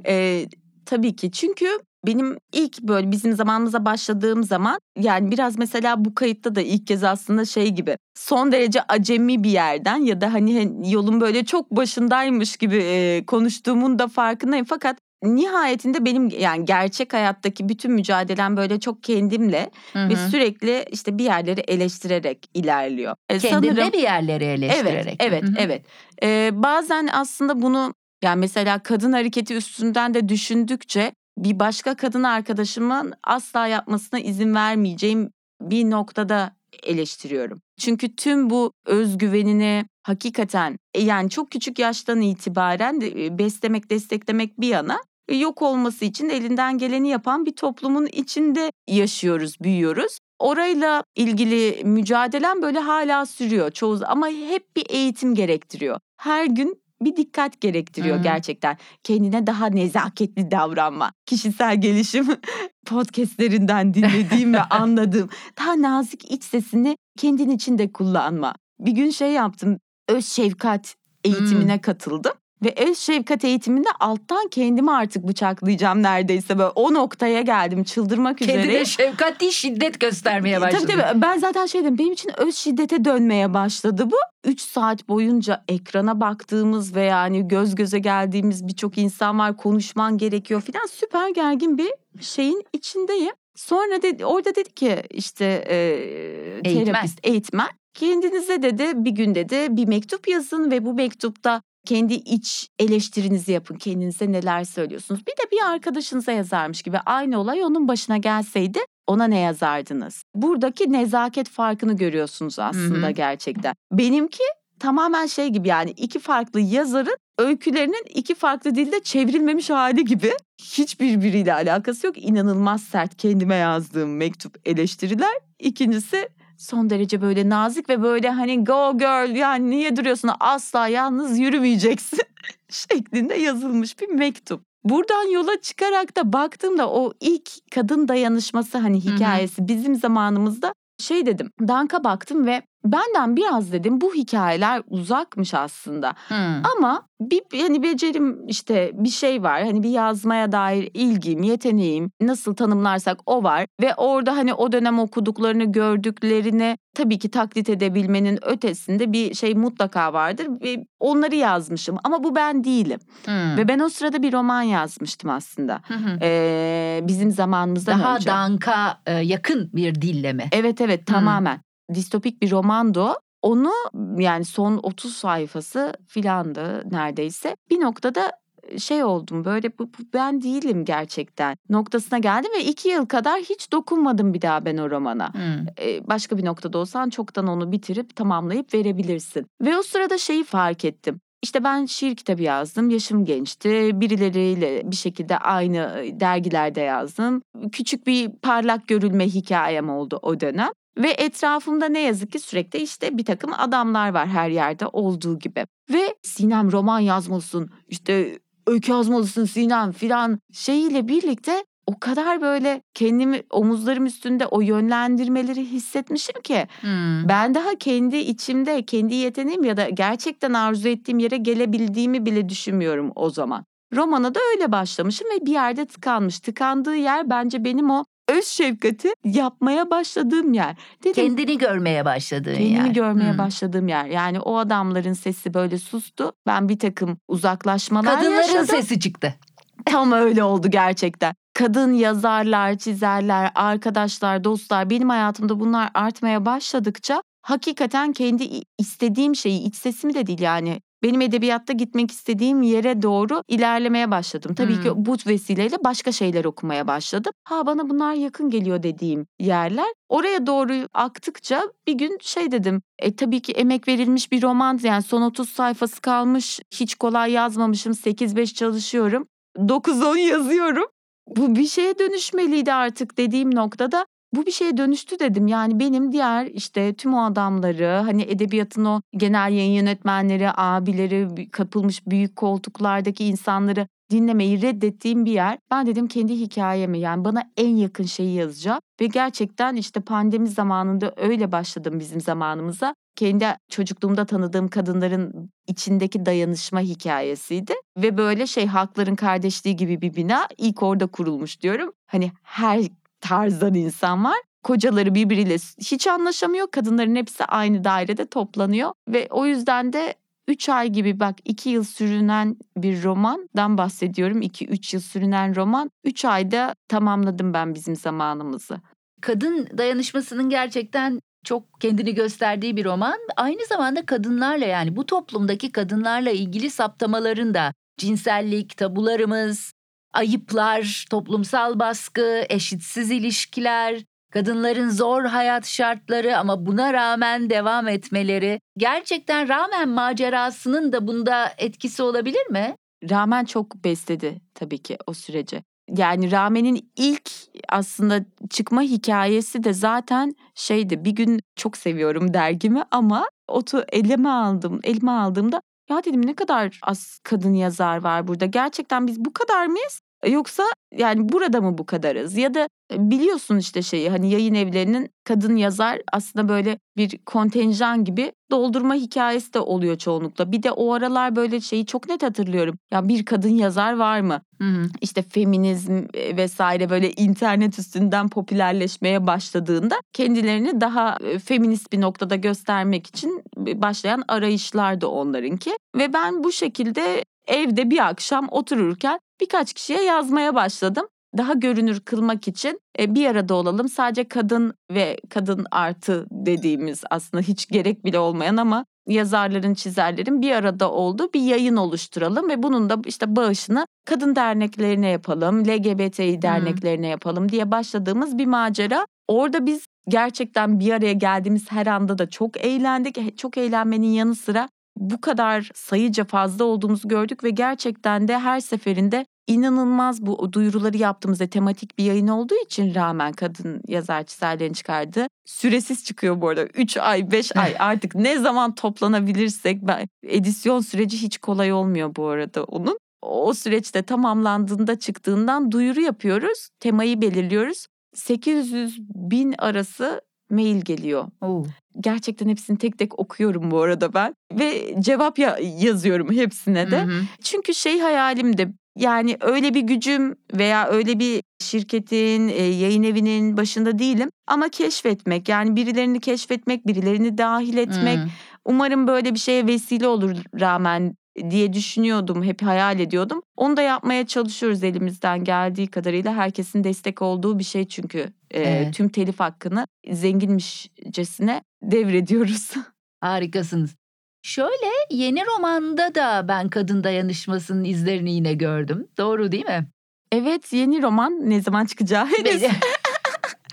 Speaker 2: Eee, tabii ki çünkü benim ilk böyle bizim zamanımıza başladığım zaman yani biraz mesela bu kayıtta da ilk kez aslında şey gibi son derece acemi bir yerden ya da hani yolun böyle çok başındaymış gibi e, konuştuğumun da farkındayım fakat nihayetinde benim yani gerçek hayattaki bütün mücadelem böyle çok kendimle
Speaker 1: Hı
Speaker 2: ve sürekli işte bir yerleri eleştirerek ilerliyor. E,
Speaker 1: Kendinde
Speaker 2: sanırım-
Speaker 1: bir yerleri eleştirerek.
Speaker 2: Evet, evet,
Speaker 1: Hı hı.
Speaker 2: evet. Ee, bazen aslında bunu yani mesela kadın hareketi üstünden de düşündükçe bir başka kadın arkadaşımın asla yapmasına izin vermeyeceğim bir noktada eleştiriyorum. Çünkü tüm bu özgüvenini hakikaten e, yani çok küçük yaştan itibaren e, beslemek, desteklemek bir yana e, yok olması için elinden geleni yapan bir toplumun içinde yaşıyoruz, büyüyoruz. Orayla ilgili mücadelem böyle hala sürüyor çoğu ama hep bir eğitim gerektiriyor. Her gün bir dikkat gerektiriyor
Speaker 1: hı.
Speaker 2: gerçekten. Kendine daha nezaketli davranma. Kişisel gelişim podcastlerinden dinlediğim ve anladığım daha nazik iç sesini kendin için de kullanma. Bir gün şey yaptım. Öz şefkat eğitimine katıldım. Ve öz şefkat eğitiminde alttan kendimi artık bıçaklayacağım neredeyse. Böyle o noktaya geldim çıldırmak üzere.
Speaker 1: Kendine şefkat değil şiddet göstermeye başladı.
Speaker 2: Tabii tabii ben zaten şey dedim benim için öz şiddete dönmeye başladı bu. 3 saat boyunca ekrana baktığımız ve yani göz göze geldiğimiz birçok insan var konuşman gerekiyor filan süper gergin bir şeyin içindeyim. Sonra dedi orada dedi ki işte e,
Speaker 1: Eğitmen.
Speaker 2: terapist eğitmen kendinize dedi bir gün dedi bir mektup yazın ve bu mektupta kendi iç eleştirinizi yapın. Kendinize neler söylüyorsunuz. Bir de bir arkadaşınıza yazarmış gibi aynı olay onun başına gelseydi ona ne yazardınız? Buradaki nezaket farkını görüyorsunuz aslında
Speaker 1: Hı hı.
Speaker 2: gerçekten. Benimki tamamen şey gibi yani iki farklı yazarın öykülerinin iki farklı dilde çevrilmemiş hali gibi. Hiç birbiriyle alakası yok. İnanılmaz sert kendime yazdığım mektup eleştiriler. İkincisi son derece böyle nazik ve böyle hani go girl yani niye duruyorsun asla yalnız yürümeyeceksin şeklinde yazılmış bir mektup. Buradan yola çıkarak da baktığımda o ilk kadın dayanışması hani hikayesi bizim zamanımızda şey dedim. Danka baktım ve benden biraz dedim bu hikayeler uzakmış aslında.
Speaker 1: Hı.
Speaker 2: Ama bir hani becerim işte bir şey var. Hani bir yazmaya dair ilgim, yeteneğim nasıl tanımlarsak o var ve orada hani o dönem okuduklarını, gördüklerini tabii ki taklit edebilmenin ötesinde bir şey mutlaka vardır ve onları yazmışım ama bu ben değilim.
Speaker 1: Hı.
Speaker 2: Ve ben o sırada bir roman yazmıştım aslında.
Speaker 1: Hı hı.
Speaker 2: Ee, bizim zamanımızdan
Speaker 1: Daha
Speaker 2: önce.
Speaker 1: danka yakın bir dilleme.
Speaker 2: Evet evet tamamen. Distopik bir romandı. Onu yani son 30 sayfası filandı neredeyse. Bir noktada şey oldum böyle bu, bu ben değilim gerçekten noktasına geldim ve iki yıl kadar hiç dokunmadım bir daha ben o romana.
Speaker 1: Hı.
Speaker 2: Ee, başka bir noktada olsan çoktan onu bitirip tamamlayıp verebilirsin. Ve o sırada şeyi fark ettim. İşte ben şiir kitabı yazdım. Yaşım gençti. Birileriyle bir şekilde aynı dergilerde yazdım. Küçük bir parlak görülme hikayem oldu o dönem. Ve etrafımda ne yazık ki sürekli işte bir takım adamlar var her yerde olduğu gibi. Ve Sinem roman yazmalısın, işte öykü yazmalısın Sinem filan şeyiyle birlikte o kadar böyle kendimi omuzlarım üstünde o yönlendirmeleri hissetmişim ki
Speaker 1: Hı.
Speaker 2: ben daha kendi içimde kendi yeteneğim ya da gerçekten arzu ettiğim yere gelebildiğimi bile düşünmüyorum o zaman. Romana da öyle başlamışım ve bir yerde tıkanmış. Tıkandığı yer bence benim o öz şefkati yapmaya başladığım yer. Dedim
Speaker 1: Kendini görmeye başladığın
Speaker 2: kendimi
Speaker 1: yer.
Speaker 2: görmeye
Speaker 1: Hı.
Speaker 2: başladığım yer. Yani o adamların sesi böyle sustu. Ben bir takım uzaklaşmalar
Speaker 1: Kadınların
Speaker 2: yaşadım.
Speaker 1: sesi çıktı.
Speaker 2: Tam öyle oldu gerçekten. Kadın yazarlar, çizerler, arkadaşlar, dostlar benim hayatımda bunlar artmaya başladıkça hakikaten kendi istediğim şeyi, iç sesimi de değil yani benim edebiyatta gitmek istediğim yere doğru ilerlemeye başladım. Tabii ki
Speaker 1: Hmm.
Speaker 2: bu vesileyle başka şeyler okumaya başladım. Ha bana bunlar yakın geliyor dediğim yerler. Oraya doğru aktıkça bir gün şey dedim. E tabii ki emek verilmiş bir roman yani son 30 sayfası kalmış. Hiç kolay yazmamışım. 8-5 çalışıyorum. 9-10 yazıyorum. Bu bir şeye dönüşmeliydi artık dediğim noktada bu bir şeye dönüştü dedim. Yani benim diğer işte tüm o adamları hani edebiyatın o genel yayın yönetmenleri, abileri, kapılmış büyük koltuklardaki insanları dinlemeyi reddettiğim bir yer. Ben dedim kendi hikayemi yani bana en yakın şeyi yazacağım. Ve gerçekten işte pandemi zamanında öyle başladım bizim zamanımıza. Kendi çocukluğumda tanıdığım kadınların içindeki dayanışma hikayesiydi. Ve böyle şey halkların kardeşliği gibi bir bina ilk orada kurulmuş diyorum. Hani her tarzdan insan var kocaları birbiriyle hiç anlaşamıyor. Kadınların hepsi aynı dairede toplanıyor ve o yüzden de 3 ay gibi bak 2 yıl sürünen bir romandan bahsediyorum. 2-3 yıl sürünen roman 3 ayda tamamladım ben bizim zamanımızı.
Speaker 1: Kadın dayanışmasının gerçekten çok kendini gösterdiği bir roman. Aynı zamanda kadınlarla yani bu toplumdaki kadınlarla ilgili saptamaların da cinsellik, tabularımız, ayıplar, toplumsal baskı, eşitsiz ilişkiler, kadınların zor hayat şartları ama buna rağmen devam etmeleri, gerçekten rağmen macerasının da bunda etkisi olabilir mi?
Speaker 2: Rağmen çok besledi tabii ki o süreci. Yani Ramen'in ilk aslında çıkma hikayesi de zaten şeydi. Bir gün çok seviyorum dergimi ama otu elime aldım. Elime aldığımda ya dedim ne kadar az kadın yazar var burada. Gerçekten biz bu kadar mıyız? Yoksa yani burada mı bu kadarız? Ya da e, biliyorsun işte şeyi hani yayın evlerinin kadın yazar aslında böyle bir kontenjan gibi doldurma hikayesi de oluyor çoğunlukla. Bir de o aralar böyle şeyi çok net hatırlıyorum. Ya bir kadın yazar var mı? Hı hı. İşte feminizm e, vesaire böyle internet üstünden popülerleşmeye başladığında kendilerini daha e, feminist bir noktada göstermek için başlayan arayışlar da onlarınki. Ve ben bu şekilde evde bir akşam otururken birkaç kişiye yazmaya başladım. Daha görünür kılmak için e, bir arada olalım. Sadece kadın ve kadın artı dediğimiz aslında hiç gerek bile olmayan ama yazarların, çizerlerin bir arada olduğu bir yayın oluşturalım ve bunun da işte bağışını kadın derneklerine yapalım, LGBTİ derneklerine hmm. yapalım diye başladığımız bir macera. Orada biz gerçekten bir araya geldiğimiz her anda da çok eğlendik. Çok eğlenmenin yanı sıra bu kadar sayıca fazla olduğumuzu gördük ve gerçekten de her seferinde inanılmaz bu duyuruları yaptığımızda tematik bir yayın olduğu için rağmen kadın yazar çizerlerin çıkardığı süresiz çıkıyor bu arada. 3 ay 5 ay artık ne zaman toplanabilirsek ben, edisyon süreci hiç kolay olmuyor bu arada onun. O süreçte tamamlandığında çıktığından duyuru yapıyoruz. Temayı belirliyoruz. 800 bin arası mail geliyor. Oo. Gerçekten hepsini tek tek okuyorum bu arada ben ve cevap ya- yazıyorum hepsine de. Hı hı. Çünkü şey hayalimdi yani öyle bir gücüm veya öyle bir şirketin, e, yayın evinin başında değilim ama keşfetmek yani birilerini keşfetmek, birilerini dahil etmek. Hmm. Umarım böyle bir şeye vesile olur rağmen diye düşünüyordum, hep hayal ediyordum. Onu da yapmaya çalışıyoruz elimizden geldiği kadarıyla. Herkesin destek olduğu bir şey çünkü. E, evet. Tüm telif hakkını zenginmişcesine devrediyoruz.
Speaker 1: Harikasınız. Şöyle yeni romanda da ben kadın dayanışmasının izlerini yine gördüm. Doğru değil mi?
Speaker 2: Evet yeni roman ne zaman çıkacağı henüz.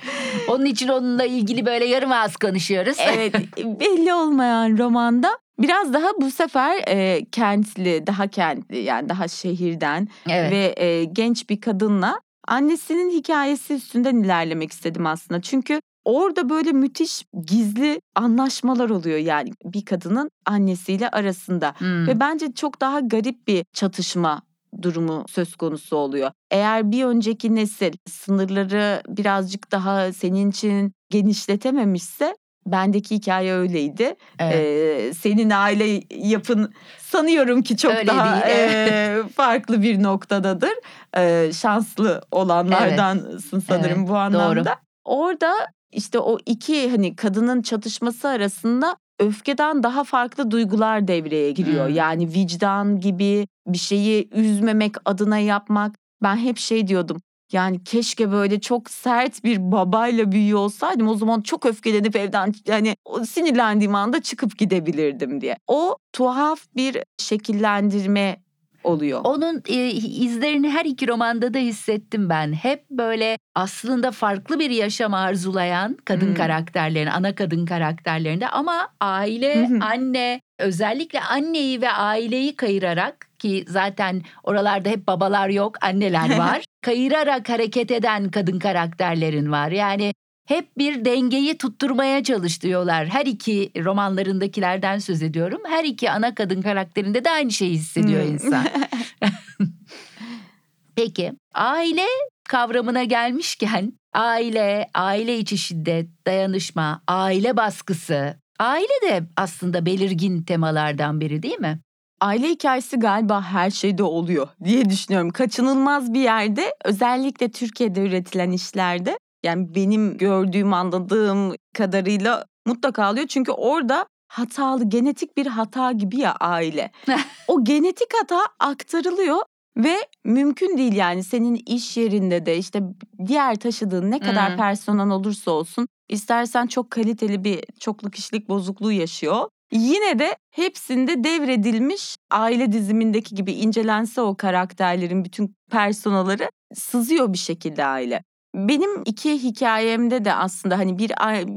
Speaker 1: Onun için onunla ilgili böyle yarım ağız konuşuyoruz.
Speaker 2: evet belli olmayan romanda biraz daha bu sefer e, kentli, daha kentli yani daha şehirden evet. ve e, genç bir kadınla annesinin hikayesi üstünden ilerlemek istedim aslında. Çünkü orada böyle müthiş gizli anlaşmalar oluyor yani bir kadının annesiyle arasında hmm. ve bence çok daha garip bir çatışma durumu söz konusu oluyor. Eğer bir önceki nesil sınırları birazcık daha senin için genişletememişse bendeki hikaye öyleydi. Evet. Ee, senin aile yapın sanıyorum ki çok Öyle daha e, farklı bir noktadadır. Ee, şanslı olanlardansın evet. sanırım evet, bu anlamda. Doğru. Orada işte o iki hani kadının çatışması arasında öfkeden daha farklı duygular devreye giriyor. Hmm. Yani vicdan gibi bir şeyi üzmemek adına yapmak. Ben hep şey diyordum. Yani keşke böyle çok sert bir babayla büyüyor olsaydım o zaman çok öfkelenip evden yani sinirlendiğim anda çıkıp gidebilirdim diye. O tuhaf bir şekillendirme oluyor.
Speaker 1: Onun e, izlerini her iki romanda da hissettim ben. Hep böyle aslında farklı bir yaşam arzulayan kadın hmm. karakterlerini, ana kadın karakterlerinde ama aile, anne, özellikle anneyi ve aileyi kayırarak ki zaten oralarda hep babalar yok, anneler var. kayırarak hareket eden kadın karakterlerin var. Yani hep bir dengeyi tutturmaya çalışıyorlar. Her iki romanlarındakilerden söz ediyorum. Her iki ana kadın karakterinde de aynı şeyi hissediyor hmm. insan. Peki aile kavramına gelmişken aile, aile içi şiddet, dayanışma, aile baskısı. Aile de aslında belirgin temalardan biri değil mi?
Speaker 2: Aile hikayesi galiba her şeyde oluyor diye düşünüyorum. Kaçınılmaz bir yerde özellikle Türkiye'de üretilen işlerde yani benim gördüğüm anladığım kadarıyla mutlaka oluyor. Çünkü orada hatalı genetik bir hata gibi ya aile. o genetik hata aktarılıyor ve mümkün değil yani senin iş yerinde de işte diğer taşıdığın ne kadar
Speaker 1: Hmm.
Speaker 2: personel olursa olsun istersen çok kaliteli bir çoklu kişilik bozukluğu yaşıyor. Yine de hepsinde devredilmiş aile dizimindeki gibi incelense o karakterlerin bütün personaları sızıyor bir şekilde aile. Benim iki hikayemde de aslında hani bir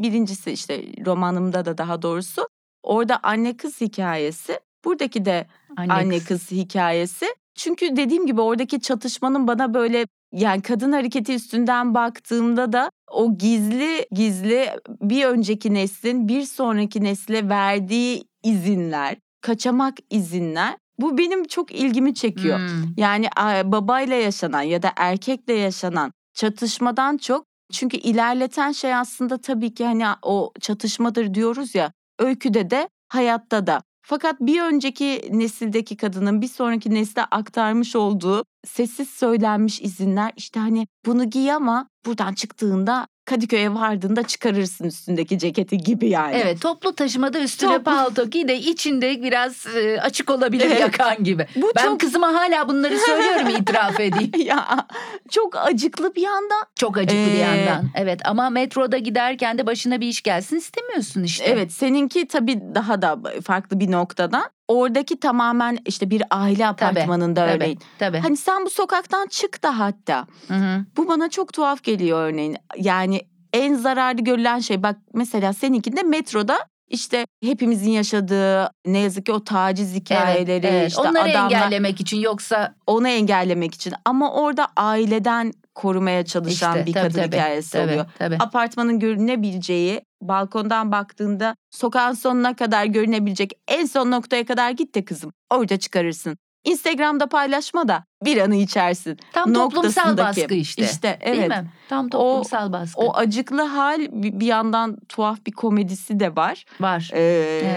Speaker 2: birincisi işte romanımda da daha doğrusu orada anne kız hikayesi. Buradaki de
Speaker 1: Anne,
Speaker 2: anne kız hikayesi. Çünkü dediğim gibi oradaki çatışmanın bana böyle yani kadın hareketi üstünden baktığımda da o gizli gizli bir önceki neslin bir sonraki nesle verdiği izinler, kaçamak izinler bu benim çok ilgimi çekiyor.
Speaker 1: Hmm.
Speaker 2: Yani babayla yaşanan ya da erkekle yaşanan çatışmadan çok çünkü ilerleten şey aslında tabii ki hani o çatışmadır diyoruz ya öyküde de hayatta da. Fakat bir önceki nesildeki kadının bir sonraki nesle aktarmış olduğu sessiz söylenmiş izinler işte hani bunu giy ama buradan çıktığında Kadıköy'e vardığında çıkarırsın üstündeki ceketi gibi yani.
Speaker 1: Evet toplu taşımada üstüne
Speaker 2: Toplu-
Speaker 1: palto giy de içinde biraz e, açık olabilir
Speaker 2: Evet.
Speaker 1: yakan gibi.
Speaker 2: Bu
Speaker 1: Ben
Speaker 2: çok
Speaker 1: kızıma hala bunları söylüyorum itiraf edeyim.
Speaker 2: ya çok acıklı bir yandan.
Speaker 1: Çok acıklı bir
Speaker 2: Ee,
Speaker 1: yandan. Evet ama metroda giderken de başına bir iş gelsin istemiyorsun işte.
Speaker 2: Evet seninki tabii daha da farklı bir noktadan. Oradaki tamamen işte bir aile apartmanında
Speaker 1: Tabii,
Speaker 2: örneğin.
Speaker 1: tabii.
Speaker 2: Hani sen bu sokaktan çık da hatta.
Speaker 1: Hı hı.
Speaker 2: Bu bana çok tuhaf geliyor örneğin. Yani en zararlı görülen şey bak mesela seninkinde metroda işte hepimizin yaşadığı ne yazık ki o taciz hikayeleri
Speaker 1: evet, evet.
Speaker 2: işte
Speaker 1: Onları
Speaker 2: adamlar
Speaker 1: engellemek için yoksa
Speaker 2: onu engellemek için ama orada aileden korumaya çalışan
Speaker 1: işte
Speaker 2: bir
Speaker 1: tabii,
Speaker 2: kadın
Speaker 1: tabii,
Speaker 2: hikayesi
Speaker 1: tabii,
Speaker 2: oluyor.
Speaker 1: Tabii.
Speaker 2: Apartmanın görünebileceği balkondan baktığında sokağın sonuna kadar görünebilecek en son noktaya kadar git de kızım orada çıkarırsın. Instagram'da paylaşma da bir anı içersin.
Speaker 1: Tam toplumsal baskı işte.
Speaker 2: İşte
Speaker 1: Değil
Speaker 2: evet.
Speaker 1: mi? Tam toplumsal baskı
Speaker 2: O acıklı hal bir yandan tuhaf bir komedisi de var.
Speaker 1: var.
Speaker 2: Ee,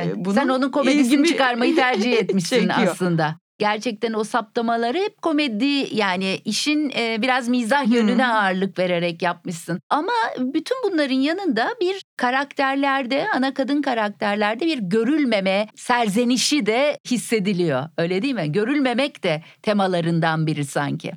Speaker 1: Evet. Sen onun komedisini
Speaker 2: ilgimi
Speaker 1: çıkarmayı tercih etmişsin aslında. Gerçekten o saptamaları hep komedi yani işin e, biraz mizah yönüne ağırlık vererek yapmışsın. Ama bütün bunların yanında bir karakterlerde, ana kadın karakterlerde bir görülmeme serzenişi de hissediliyor. Öyle değil mi? Görülmemek de temalarından biri sanki.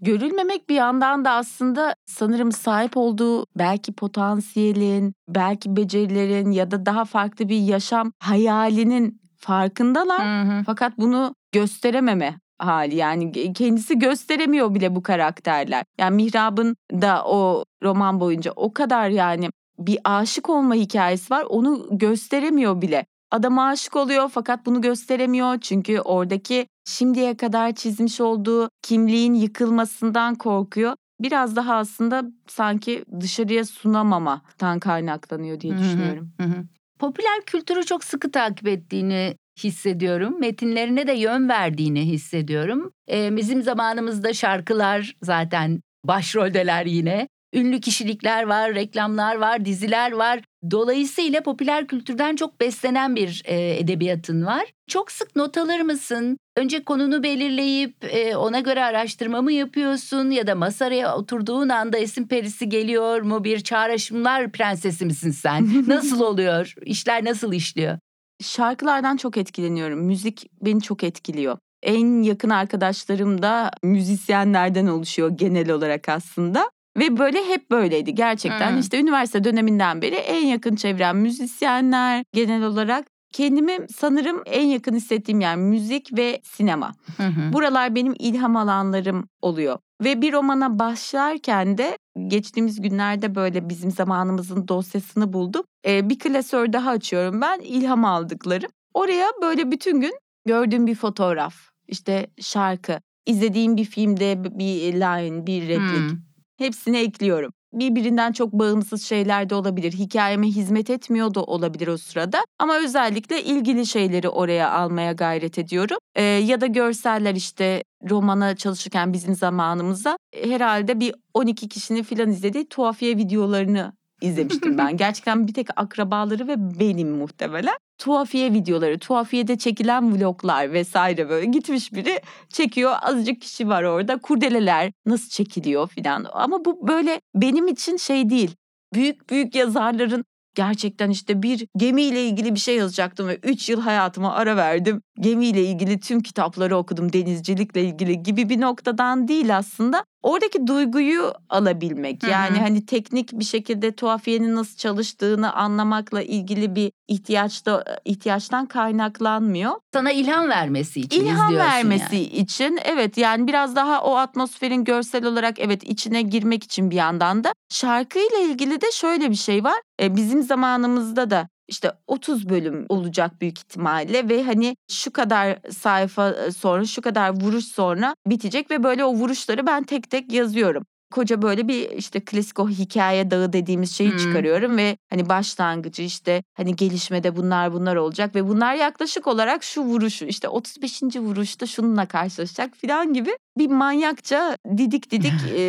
Speaker 2: Görülmemek bir yandan da aslında sanırım sahip olduğu belki potansiyelin, belki becerilerin ya da daha farklı bir yaşam hayalinin farkındalar.
Speaker 1: Hı hı.
Speaker 2: Fakat bunu gösterememe hali yani kendisi gösteremiyor bile bu karakterler. Yani Mihrab'ın da o roman boyunca o kadar yani bir aşık olma hikayesi var onu gösteremiyor bile. Adam aşık oluyor fakat bunu gösteremiyor çünkü oradaki şimdiye kadar çizmiş olduğu kimliğin yıkılmasından korkuyor. Biraz daha aslında sanki dışarıya sunamamadan kaynaklanıyor diye
Speaker 1: hı,
Speaker 2: düşünüyorum.
Speaker 1: hı hı. Popüler kültürü çok sıkı takip ettiğini hissediyorum. Metinlerine de yön verdiğini hissediyorum. Ee, bizim zamanımızda şarkılar zaten başroldeler yine. Ünlü kişilikler var, reklamlar var, diziler var. Dolayısıyla popüler kültürden çok beslenen bir e, edebiyatın var. Çok sık not alır mısın? Önce konunu belirleyip e, ona göre araştırma mı yapıyorsun ya da masaya oturduğun anda isim perisi geliyor mu? Bir çağrışımlar prensesi misin sen? Nasıl oluyor? İşler nasıl işliyor?
Speaker 2: Şarkılardan çok etkileniyorum. Müzik beni çok etkiliyor. En yakın arkadaşlarım da müzisyenlerden oluşuyor genel olarak aslında. Ve böyle hep böyleydi gerçekten.
Speaker 1: Hmm.
Speaker 2: işte üniversite döneminden beri en yakın çevrem müzisyenler genel olarak. Kendimi sanırım en yakın hissettiğim yer müzik ve sinema.
Speaker 1: Hı hı.
Speaker 2: Buralar benim ilham alanlarım oluyor. Ve bir romana başlarken de geçtiğimiz günlerde böyle bizim zamanımızın dosyasını buldum. Ee, bir klasör daha açıyorum ben ilham aldıklarım. Oraya böyle bütün gün gördüğüm bir fotoğraf, işte şarkı, izlediğim bir filmde bir line, bir replik
Speaker 1: Hmm.
Speaker 2: hepsini ekliyorum. Birbirinden çok bağımsız şeyler de olabilir. Hikayeme hizmet etmiyor da olabilir o sırada. Ama özellikle ilgili şeyleri oraya almaya gayret ediyorum. Ee, ya da görseller işte romana çalışırken bizim zamanımızda herhalde bir 12 kişinin filan izlediği tuhafiye videolarını izlemiştim ben. Gerçekten bir tek akrabaları ve benim muhtemelen. Tuhafiye videoları, tuhafiyede çekilen vloglar vesaire böyle gitmiş biri çekiyor. Azıcık kişi var orada. Kurdeleler nasıl çekiliyor filan. Ama bu böyle benim için şey değil. Büyük büyük yazarların gerçekten işte bir gemiyle ilgili bir şey yazacaktım ve 3 yıl hayatıma ara verdim. Gemiyle ilgili tüm kitapları okudum denizcilikle ilgili gibi bir noktadan değil aslında. Oradaki duyguyu alabilmek yani hani teknik bir şekilde tuhafiyenin nasıl çalıştığını anlamakla ilgili bir ihtiyaçta ihtiyaçtan kaynaklanmıyor.
Speaker 1: Sana ilham vermesi için
Speaker 2: İlham vermesi
Speaker 1: yani.
Speaker 2: için evet yani biraz daha o atmosferin görsel olarak evet içine girmek için bir yandan da şarkıyla ilgili de şöyle bir şey var. E, bizim zamanımızda da işte 30 bölüm olacak büyük ihtimalle ve hani şu kadar sayfa e, sonra şu kadar vuruş sonra bitecek ve böyle o vuruşları ben tek tek yazıyorum. Koca böyle bir işte klasik o hikaye dağı dediğimiz şeyi
Speaker 1: Hı.
Speaker 2: çıkarıyorum ve hani başlangıcı işte hani gelişmede bunlar bunlar olacak ve bunlar yaklaşık olarak şu vuruşu işte 35. vuruşta şununla karşılaşacak falan gibi bir manyakça didik didik e,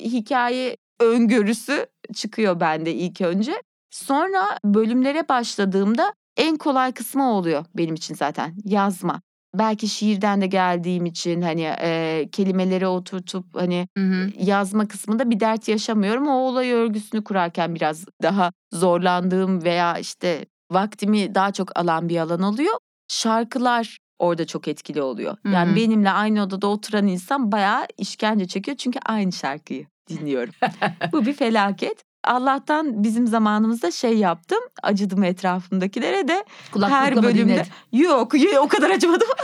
Speaker 2: hikaye öngörüsü çıkıyor bende ilk önce. Sonra bölümlere başladığımda en kolay kısmı oluyor benim için zaten yazma. Belki şiirden de geldiğim için hani e, kelimeleri oturtup hani
Speaker 1: Hı hı.
Speaker 2: yazma kısmında bir dert yaşamıyorum. O olay örgüsünü kurarken biraz daha zorlandığım veya işte vaktimi daha çok alan bir alan oluyor. Şarkılar orada çok etkili oluyor. Yani
Speaker 1: hı.
Speaker 2: benimle aynı odada oturan insan bayağı işkence çekiyor çünkü aynı şarkıyı dinliyorum. Bu bir felaket. Allah'tan bizim zamanımızda şey yaptım. Acıdım etrafımdakilere de.
Speaker 1: Kulaklıkla
Speaker 2: Her bölümde
Speaker 1: dinledin?
Speaker 2: yok o kadar acımadım.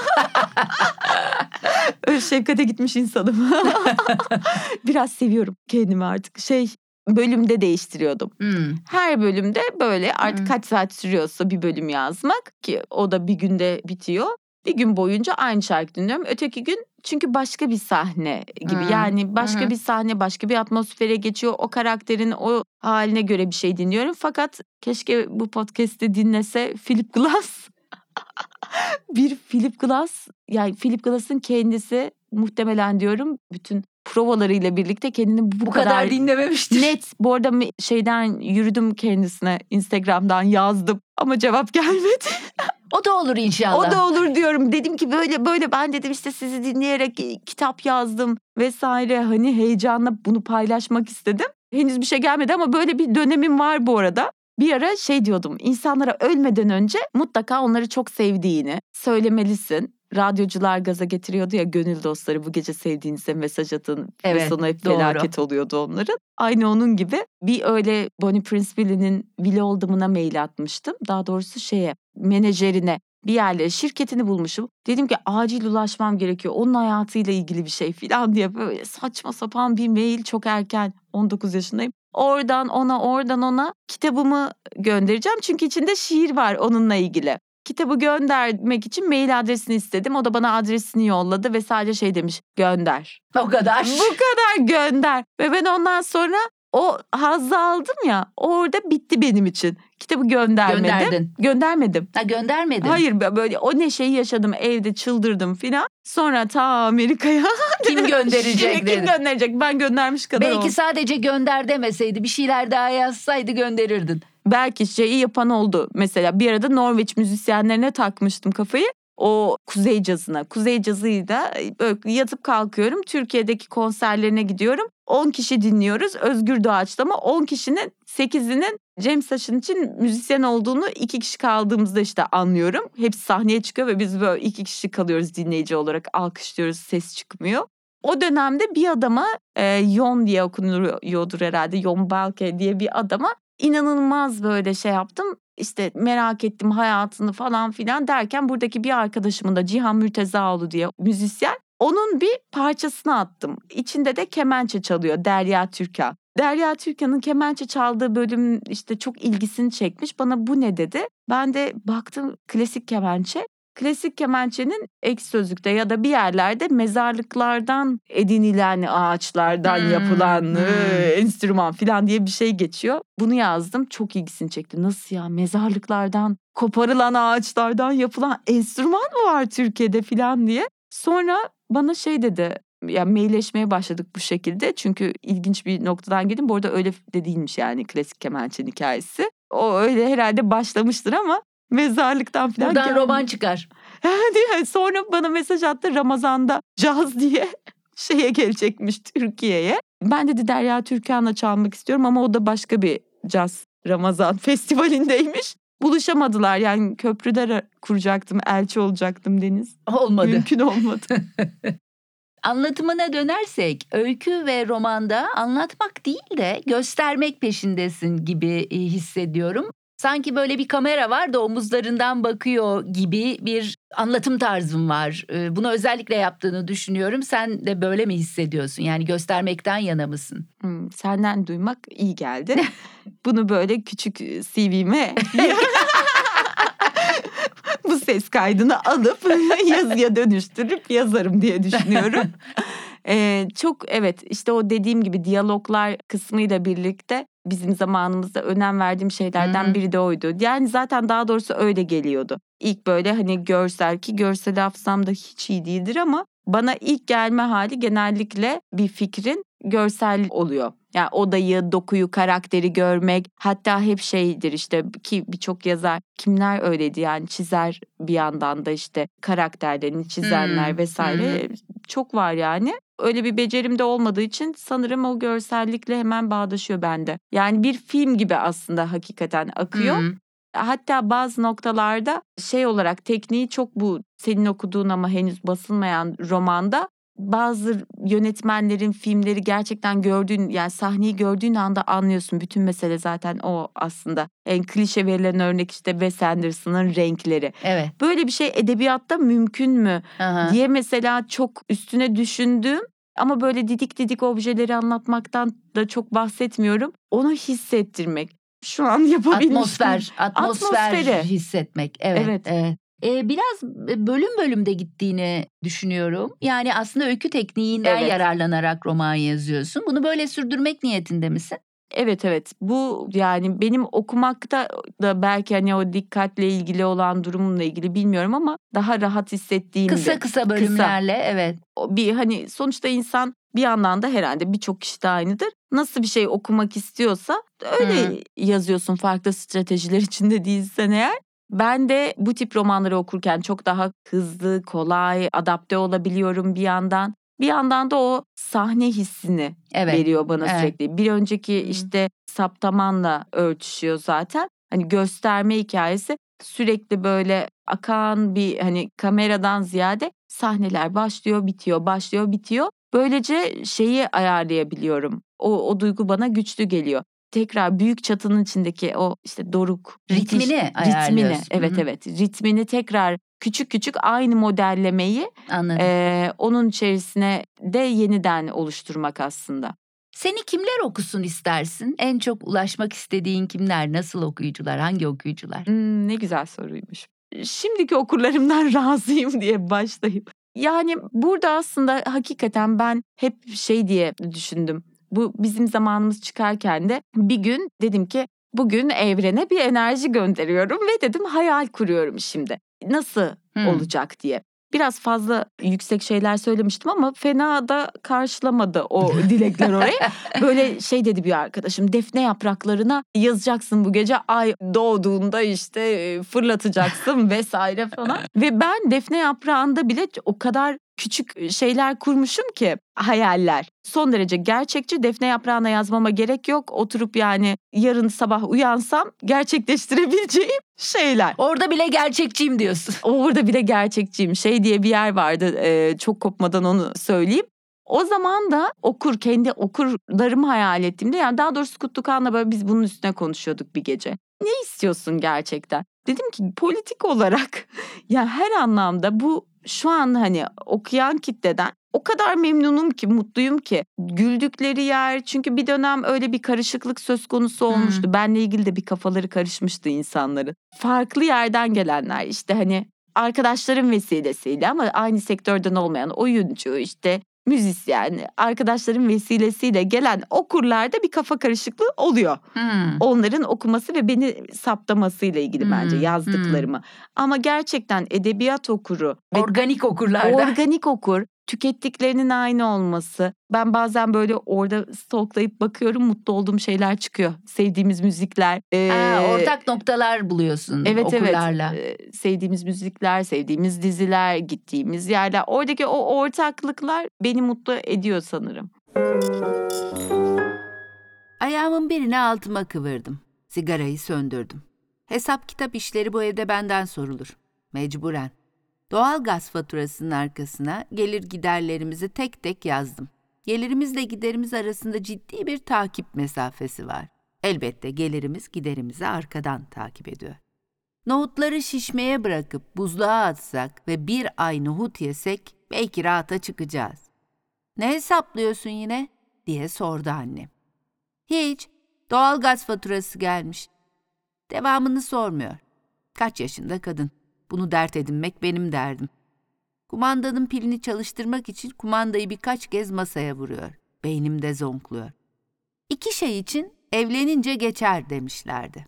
Speaker 2: Öyle şefkate gitmiş insanım. Biraz seviyorum kendimi artık. Şey bölümde değiştiriyordum.
Speaker 1: Hmm.
Speaker 2: Her bölümde böyle artık
Speaker 1: Hı.
Speaker 2: kaç saat sürüyorsa bir bölüm yazmak ki o da bir günde bitiyor. Bir gün boyunca aynı şarkı dinliyorum. Öteki gün çünkü başka bir sahne gibi.
Speaker 1: Hı.
Speaker 2: Yani başka
Speaker 1: hı.
Speaker 2: bir sahne, başka bir atmosfere geçiyor. O karakterin o haline göre bir şey dinliyorum. Fakat keşke bu podcast'i dinlese Philip Glass. bir Philip Glass, yani Philip Glass'ın kendisi muhtemelen diyorum bütün provalarıyla birlikte kendini bu,
Speaker 1: Bu kadar dinlememiştir.
Speaker 2: Net. Bu arada şeyden yürüdüm kendisine Instagram'dan yazdım ama cevap gelmedi.
Speaker 1: O da olur inşallah.
Speaker 2: o da olur diyorum. Dedim ki böyle böyle ben dedim işte sizi dinleyerek kitap yazdım vesaire. Hani heyecanla bunu paylaşmak istedim. Henüz bir şey gelmedi ama böyle bir dönemim var bu arada. Bir ara şey diyordum insanlara ölmeden önce mutlaka onları çok sevdiğini söylemelisin. Radyocular gaza getiriyordu ya gönül dostları bu gece sevdiğinize mesaj atın ve
Speaker 1: Evet,
Speaker 2: sonu hep
Speaker 1: doğru.
Speaker 2: felaket oluyordu onların. Aynı onun gibi bir öyle Bonnie Prince Billy'nin Will Oldham'ına mail atmıştım. Daha doğrusu şeye menajerine bir yerlere şirketini bulmuşum. Dedim ki acil ulaşmam gerekiyor. Onun hayatıyla ilgili bir şey falan diye böyle saçma sapan bir mail çok erken 19 yaşındayım. Oradan ona oradan ona kitabımı göndereceğim. Çünkü içinde şiir var onunla ilgili. Kitabı göndermek için mail adresini istedim. O da bana adresini yolladı ve sadece şey demiş gönder.
Speaker 1: O kadar.
Speaker 2: Bu kadar gönder. Ve ben ondan sonra o hazzı aldım ya orada bitti benim için. Kitabı göndermedim.
Speaker 1: Gönderdin.
Speaker 2: Göndermedim.
Speaker 1: Ha göndermedin.
Speaker 2: Hayır böyle o neşeyi yaşadım evde çıldırdım filan. Sonra ta Amerika'ya
Speaker 1: Kim gönderecek
Speaker 2: kim
Speaker 1: dedin.
Speaker 2: gönderecek? Ben göndermiş kadar
Speaker 1: Belki
Speaker 2: oldum.
Speaker 1: sadece gönder demeseydi bir şeyler daha yazsaydı gönderirdin.
Speaker 2: Belki şeyi yapan oldu. Mesela bir arada Norveç müzisyenlerine takmıştım kafayı. O kuzey cazına. Kuzey cazıyla böyle yatıp kalkıyorum. Türkiye'deki konserlerine gidiyorum. 10 kişi dinliyoruz. Özgür Doğaçlama 10 kişinin 8'inin Cem Saçın için müzisyen olduğunu iki kişi kaldığımızda işte anlıyorum. Hepsi sahneye çıkıyor ve biz böyle iki kişi kalıyoruz dinleyici olarak alkışlıyoruz ses çıkmıyor. O dönemde bir adama e, Yon diye okunuyordur herhalde Yon Balke diye bir adama inanılmaz böyle şey yaptım. İşte merak ettim hayatını falan filan derken buradaki bir arkadaşımın da Cihan Mürtezaoğlu diye müzisyen. Onun bir parçasını attım. İçinde de kemençe çalıyor Derya Türkan. Derya Türkan'ın kemençe çaldığı bölüm işte çok ilgisini çekmiş. Bana bu ne dedi. Ben de baktım klasik kemençe. Klasik kemençenin ek sözlükte ya da bir yerlerde mezarlıklardan edinilen ağaçlardan
Speaker 1: Hmm,
Speaker 2: yapılan
Speaker 1: hmm.
Speaker 2: e, enstrüman falan diye bir şey geçiyor. Bunu yazdım çok ilgisini çekti. Nasıl ya mezarlıklardan koparılan ağaçlardan yapılan enstrüman mı var Türkiye'de falan diye. Sonra bana şey dedi ya mailleşmeye başladık bu şekilde. Çünkü ilginç bir noktadan girdim. Bu arada öyle de değilmiş yani klasik kemençenin hikayesi. O öyle herhalde başlamıştır ama mezarlıktan falan.
Speaker 1: Buradan
Speaker 2: gelmiş.
Speaker 1: roman çıkar.
Speaker 2: Sonra bana mesaj attı Ramazan'da caz diye şeye gelecekmiş Türkiye'ye. Ben dedi Derya Türkan'la çalmak istiyorum ama o da başka bir caz Ramazan festivalindeymiş. Buluşamadılar yani köprüde ra- kuracaktım, elçi olacaktım Deniz.
Speaker 1: Olmadı.
Speaker 2: Mümkün olmadı.
Speaker 1: Anlatımına dönersek öykü ve romanda anlatmak değil de göstermek peşindesin gibi e, hissediyorum. Sanki böyle bir kamera var da omuzlarından bakıyor gibi bir anlatım tarzın var. E, Bunu özellikle yaptığını düşünüyorum. Sen de böyle mi hissediyorsun? Yani göstermekten yana mısın?
Speaker 2: Hmm, senden duymak iyi geldi. Bunu böyle küçük e, CV'me bu ses kaydını alıp yazıya dönüştürüp yazarım diye düşünüyorum. Ee, çok evet işte o dediğim gibi diyaloglar kısmıyla birlikte bizim zamanımızda önem verdiğim şeylerden biri de oydu. Yani zaten daha doğrusu öyle geliyordu. İlk böyle hani görsel ki görsel hafızam da hiç iyi değildir ama bana ilk gelme hali genellikle bir fikrin görsel oluyor. Yani odayı, dokuyu, karakteri görmek hatta hep şeydir işte ki birçok yazar kimler öyleydi yani çizer bir yandan da işte karakterlerini çizenler
Speaker 1: Hmm,
Speaker 2: vesaire çok var yani. Öyle bir becerim de olmadığı için sanırım o görsellikle hemen bağdaşıyor bende. Yani bir film gibi aslında hakikaten akıyor.
Speaker 1: Hı.
Speaker 2: Hatta bazı noktalarda şey olarak tekniği çok bu senin okuduğun ama henüz basılmayan romanda bazı yönetmenlerin filmleri gerçekten gördüğün yani sahneyi gördüğün anda anlıyorsun. Bütün mesele zaten o aslında. En klişe verilen örnek işte Wes Anderson'ın renkleri.
Speaker 1: Evet.
Speaker 2: Böyle bir şey edebiyatta mümkün mü
Speaker 1: Aha.
Speaker 2: diye mesela çok üstüne düşündüğüm ama böyle didik didik objeleri anlatmaktan da çok bahsetmiyorum. Onu hissettirmek. Şu an yapabilmiştim.
Speaker 1: Atmosfer, atmosfer
Speaker 2: Atmosferi.
Speaker 1: hissetmek. Evet.
Speaker 2: Evet.
Speaker 1: evet. Ee, biraz bölüm bölümde gittiğini düşünüyorum. Yani aslında öykü tekniğinden
Speaker 2: Evet.
Speaker 1: yararlanarak roman yazıyorsun. Bunu böyle sürdürmek niyetinde misin?
Speaker 2: Evet evet bu yani benim okumakta da belki hani o dikkatle ilgili olan durumumla ilgili bilmiyorum ama daha rahat hissettiğimde.
Speaker 1: Kısa kısa bölümlerle evet.
Speaker 2: O bir hani sonuçta insan bir yandan da herhalde birçok kişi de aynıdır. Nasıl bir şey okumak istiyorsa öyle yazıyorsun farklı stratejiler içinde değilsen eğer. Ben de bu tip romanları okurken çok daha hızlı, kolay, adapte olabiliyorum bir yandan. Bir yandan da o sahne hissini
Speaker 1: Evet.
Speaker 2: veriyor bana
Speaker 1: evet.
Speaker 2: sürekli. Bir önceki işte saptamanla örtüşüyor zaten. Hani gösterme hikayesi sürekli böyle akan bir hani kameradan ziyade sahneler başlıyor, bitiyor, başlıyor, bitiyor. Böylece şeyi ayarlayabiliyorum. O, o duygu bana güçlü geliyor. Tekrar büyük çatının içindeki o işte doruk,
Speaker 1: Ritmini
Speaker 2: ritmini evet
Speaker 1: Hı hı.
Speaker 2: evet ritmini tekrar küçük küçük aynı modellemeyi
Speaker 1: Anladım.
Speaker 2: eee, onun içerisine de yeniden oluşturmak aslında.
Speaker 1: Seni kimler okusun istersin? En çok ulaşmak istediğin kimler? Nasıl okuyucular? Hangi okuyucular?
Speaker 2: Hmm, ne güzel soruymuş. Şimdiki okurlarımdan razıyım diye başlayıp. Yani burada aslında hakikaten ben hep şey diye düşündüm. Bu bizim zamanımız çıkarken de bir gün dedim ki bugün evrene bir enerji gönderiyorum ve dedim hayal kuruyorum şimdi. Nasıl
Speaker 1: Hmm.
Speaker 2: olacak diye. Biraz fazla yüksek şeyler söylemiştim ama fena da karşılamadı o dilekler orayı. Böyle şey dedi bir arkadaşım defne yapraklarına yazacaksın bu gece ay doğduğunda işte fırlatacaksın vesaire falan. Ve ben defne yaprağında bile o kadar küçük şeyler kurmuşum ki hayaller. Son derece gerçekçi defne yaprağına yazmama gerek yok. Oturup yani yarın sabah uyansam gerçekleştirebileceğim şeyler.
Speaker 1: Orada bile gerçekçiyim diyorsun.
Speaker 2: Orada bir de gerçekçiyim. Şey diye bir yer vardı e, çok kopmadan onu söyleyeyim. O zaman da okur kendi okurlarımı hayal ettiğimde yani daha doğrusu Kutlukan'la böyle biz bunun üstüne konuşuyorduk bir gece. Ne istiyorsun gerçekten? Dedim ki politik olarak ya her anlamda bu şu an hani okuyan kitleden o kadar memnunum ki mutluyum ki güldükleri yer çünkü bir dönem öyle bir karışıklık söz konusu olmuştu. Benle ilgili de bir kafaları karışmıştı insanların. Farklı yerden gelenler işte hani arkadaşlarım vesilesiyle ama aynı sektörden olmayan oyuncu işte müzisyen arkadaşların vesilesiyle gelen okurlarda bir kafa karışıklığı oluyor.
Speaker 1: Hmm.
Speaker 2: Onların okuması ve beni saptamasıyla ilgili bence
Speaker 1: Hmm,
Speaker 2: yazdıklarımı. Ama gerçekten edebiyat okuru
Speaker 1: Organik okurlarda.
Speaker 2: organik okur, tükettiklerinin aynı olması. Ben bazen böyle orada stalklayıp bakıyorum mutlu olduğum şeyler çıkıyor. Sevdiğimiz müzikler.
Speaker 1: Ha,
Speaker 2: ee,
Speaker 1: ortak noktalar buluyorsun
Speaker 2: Evet
Speaker 1: okurlarla.
Speaker 2: evet Ee, sevdiğimiz müzikler, sevdiğimiz diziler, gittiğimiz yerler. Oradaki o ortaklıklar beni mutlu ediyor sanırım.
Speaker 1: Ayağımın birini altıma kıvırdım. Sigarayı söndürdüm. Hesap kitap işleri bu evde benden sorulur. Mecburen. Doğal gaz faturasının arkasına gelir giderlerimizi tek tek yazdım. Gelirimizle giderimiz arasında ciddi bir takip mesafesi var. Elbette gelirimiz giderimizi arkadan takip ediyor. Nohutları şişmeye bırakıp buzluğa atsak ve bir ay nohut yesek belki rahata çıkacağız. Ne hesaplıyorsun yine? diye sordu annem. Hiç. Doğalgaz faturası gelmiş. Devamını sormuyor. Kaç yaşında kadın. Bunu dert edinmek benim derdim. Kumandanın pilini çalıştırmak için kumandayı birkaç kez masaya vuruyor. Beynimde zonkluyor. İki şey için evlenince geçer demişlerdi.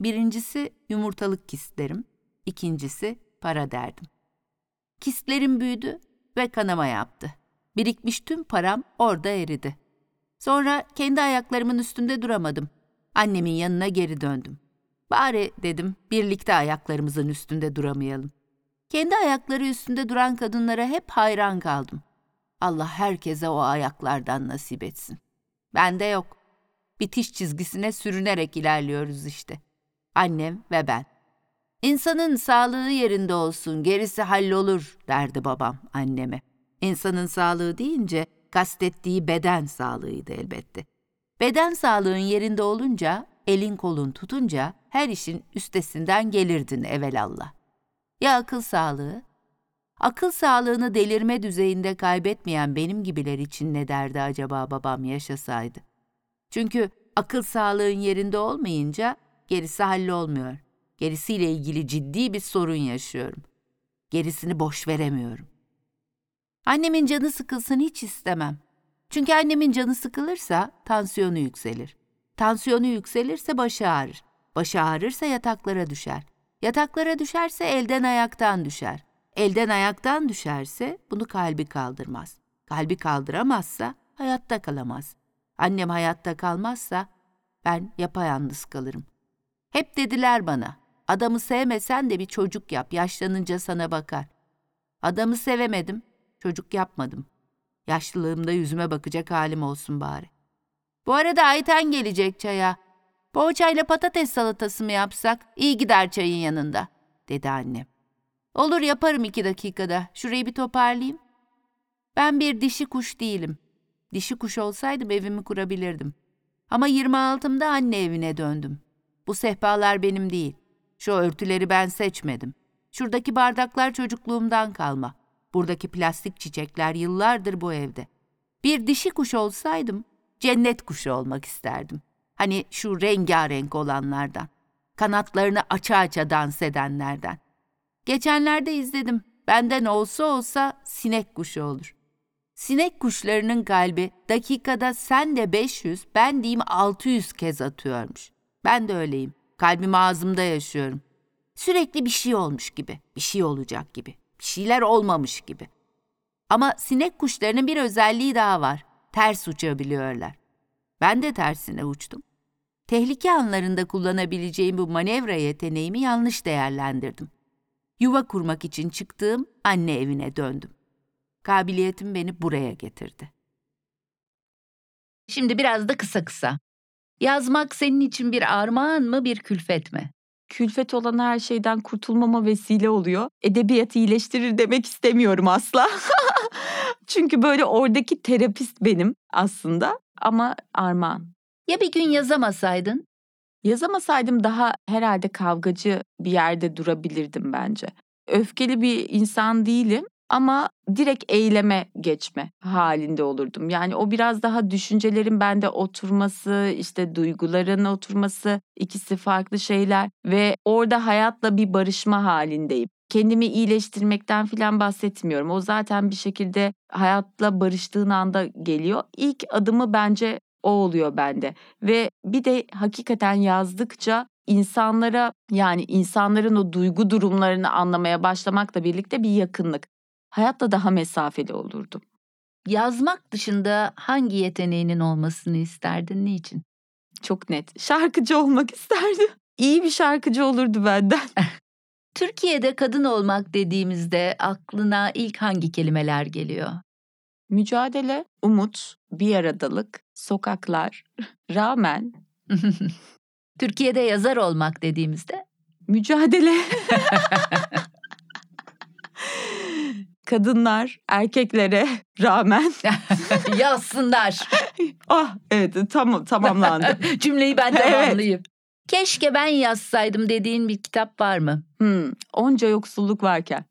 Speaker 1: Birincisi yumurtalık kistlerim, ikincisi para derdim. Kistlerim büyüdü ve kanama yaptı. Birikmiş tüm param orada eridi. Sonra kendi ayaklarımın üstünde duramadım. Annemin yanına geri döndüm. Bari dedim birlikte ayaklarımızın üstünde duramayalım. Kendi ayakları üstünde duran kadınlara hep hayran kaldım. Allah herkese o ayaklardan nasip etsin. Bende yok. Bitiş çizgisine sürünerek ilerliyoruz işte. Annem ve ben. İnsanın sağlığı yerinde olsun, gerisi hallolur derdi babam anneme. İnsanın sağlığı deyince kastettiği beden sağlığıydı elbette. Beden sağlığın yerinde olunca, elin kolun tutunca her işin üstesinden gelirdin evelallah. Ya akıl sağlığı? Akıl sağlığını delirme düzeyinde kaybetmeyen benim gibiler için ne derdi acaba babam yaşasaydı? Çünkü akıl sağlığın yerinde olmayınca gerisi hallolmuyor. Gerisiyle ilgili ciddi bir sorun yaşıyorum. Gerisini boş veremiyorum. Annemin canı sıkılsın hiç istemem. Çünkü annemin canı sıkılırsa tansiyonu yükselir. Tansiyonu yükselirse başı ağrır. Başı ağrırsa yataklara düşer. Yataklara düşerse elden ayaktan düşer. Elden ayaktan düşerse bunu kalbi kaldırmaz. Kalbi kaldıramazsa hayatta kalamaz. Annem hayatta kalmazsa ben yapayalnız kalırım. Hep dediler bana, adamı sevmesen de bir çocuk yap, yaşlanınca sana bakar. Adamı sevemedim, çocuk yapmadım. Yaşlılığımda yüzüme bakacak halim olsun bari. Bu arada Ayten gelecek çaya. Poğaçayla patates salatası mı yapsak? İyi gider çayın yanında, dedi annem. Olur yaparım iki dakikada. Şurayı bir toparlayayım. Ben bir dişi kuş değilim. Dişi kuş olsaydım evimi kurabilirdim. Ama 26'mda anne evine döndüm. Bu sehpalar benim değil. Şu örtüleri ben seçmedim. Şuradaki bardaklar çocukluğumdan kalma. Buradaki plastik çiçekler yıllardır bu evde. Bir dişi kuş olsaydım cennet kuşu olmak isterdim. Hani şu rengarenk olanlardan. Kanatlarını aça aça dans edenlerden. Geçenlerde izledim. Benden olsa olsa sinek kuşu olur. Sinek kuşlarının kalbi dakikada sen de 500, ben diyeyim 600 kez atıyormuş. Ben de öyleyim. Kalbim ağzımda yaşıyorum. Sürekli bir şey olmuş gibi, bir şey olacak gibi, bir şeyler olmamış gibi. Ama sinek kuşlarının bir özelliği daha var. Ters uçabiliyorlar. Ben de tersine uçtum. Tehlike anlarında kullanabileceğim bu manevra yeteneğimi yanlış değerlendirdim. Yuva kurmak için çıktığım anne evine döndüm. Kabiliyetim beni buraya getirdi. Şimdi biraz da kısa kısa. Yazmak senin için bir armağan mı, bir külfet mi?
Speaker 2: Külfet olan her şeyden kurtulmama vesile oluyor. Edebiyatı iyileştirir demek istemiyorum asla. Çünkü böyle oradaki terapist benim aslında ama armağan.
Speaker 1: Ya bir gün yazamasaydın?
Speaker 2: Yazamasaydım daha herhalde kavgacı bir yerde durabilirdim bence. Öfkeli bir insan değilim ama direkt eyleme geçme halinde olurdum. Yani o biraz daha düşüncelerin bende oturması, işte duyguların oturması, ikisi farklı şeyler ve orada hayatla bir barışma halindeyim. Kendimi iyileştirmekten falan bahsetmiyorum. O zaten bir şekilde hayatla barıştığın anda geliyor. İlk adımı bence o oluyor bende. Ve bir de hakikaten yazdıkça insanlara yani insanların o duygu durumlarını anlamaya başlamakla birlikte bir yakınlık. Hayatla daha mesafeli olurdum.
Speaker 1: Yazmak dışında hangi yeteneğinin olmasını isterdin, niçin?
Speaker 2: Çok net. Şarkıcı olmak isterdim. İyi bir şarkıcı olurdu benden.
Speaker 1: Türkiye'de kadın olmak dediğimizde aklına ilk hangi kelimeler geliyor?
Speaker 2: Mücadele, umut, bir aradalık, sokaklar, rağmen
Speaker 1: Türkiye'de yazar olmak dediğimizde
Speaker 2: mücadele. Kadınlar erkeklere rağmen
Speaker 1: yazsınlar.
Speaker 2: ah evet tam tamamlandı.
Speaker 1: Cümleyi ben tamamlayayım. Keşke ben yazsaydım dediğin bir kitap var mı?
Speaker 2: Hmm, onca yoksulluk varken.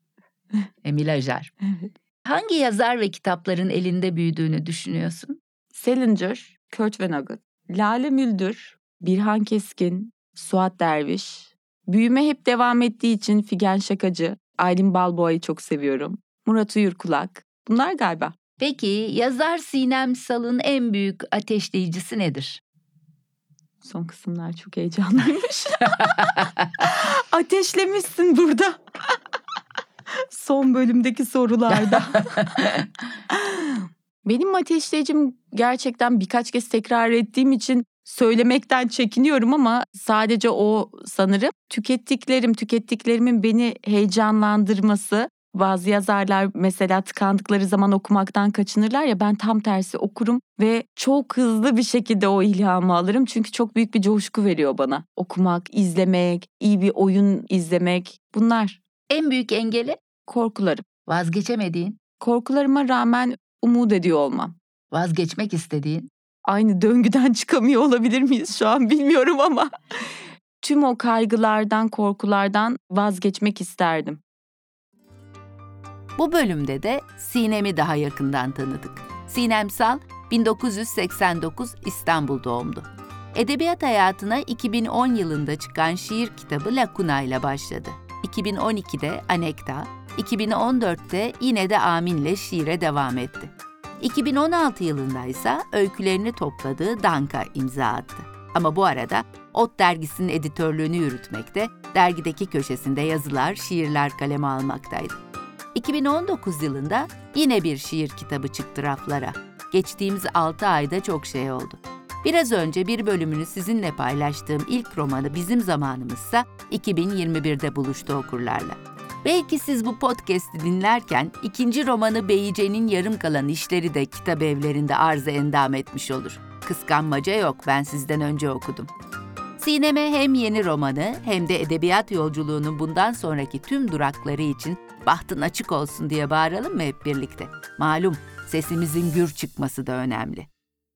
Speaker 1: Emil Ajar.
Speaker 2: Evet.
Speaker 1: Hangi yazar ve kitapların elinde büyüdüğünü düşünüyorsun?
Speaker 2: Salinger, Kurt Vonnegut, Lale Müldür, Birhan Keskin, Suat Derviş. Büyüme hep devam ettiği için Figen Şakacı, Aylin Balboa'yı çok seviyorum. Murat Uyurkulak. Bunlar galiba.
Speaker 1: Peki yazar Sinem Sal'ın en büyük ateşleyicisi nedir?
Speaker 2: Son kısımlar çok heyecanlıymış. Ateşlemişsin burada. Son bölümdeki sorularda. Benim ateşleyicim gerçekten birkaç kez tekrar ettiğim için söylemekten çekiniyorum ama sadece o sanırım tükettiklerim, tükettiklerimin beni heyecanlandırması. Bazı yazarlar mesela tıkandıkları zaman okumaktan kaçınırlar ya ben tam tersi okurum ve çok hızlı bir şekilde o ilhamı alırım. Çünkü çok büyük bir coşku veriyor bana. Okumak, izlemek, iyi bir oyun izlemek bunlar
Speaker 1: En büyük engeli
Speaker 2: korkularım.
Speaker 1: vazgeçemediğin,
Speaker 2: Korkularıma rağmen umut ediyor olmam.
Speaker 1: vazgeçmek istediğin.
Speaker 2: Aynı döngüden çıkamıyor olabilir miyiz şu an bilmiyorum ama tüm o kaygılardan, korkulardan vazgeçmek isterdim.
Speaker 1: Bu bölümde de Sinem'i daha yakından tanıdık. Sinem Sal 1989 İstanbul doğumlu. Edebiyat hayatına 2010 yılında çıkan şiir kitabı Lakuna ile başladı. 2012'de Anekta, 2014'te yine de Amin'le şiire devam etti. 2016 yılında ise öykülerini topladığı Danka imza attı. Ama bu arada Ot dergisinin editörlüğünü yürütmekte, dergideki köşesinde yazılar, şiirler kaleme almaktaydı. 2019 yılında yine bir şiir kitabı çıktı raflara. Geçtiğimiz 6 ayda çok şey oldu. Biraz önce bir bölümünü sizinle paylaştığım ilk romanı Bizim Zamanımızsa 2021'de buluştu okurlarla. Belki siz bu podcast'i dinlerken ikinci romanı Beyice'nin yarım kalan işleri de kitap evlerinde arıza endam etmiş olur. Kıskanmaca yok ben sizden önce okudum. Sinem'e hem yeni romanı hem de edebiyat yolculuğunun bundan sonraki tüm durakları için bahtın açık olsun diye bağıralım mı hep birlikte? Malum sesimizin gür çıkması da önemli.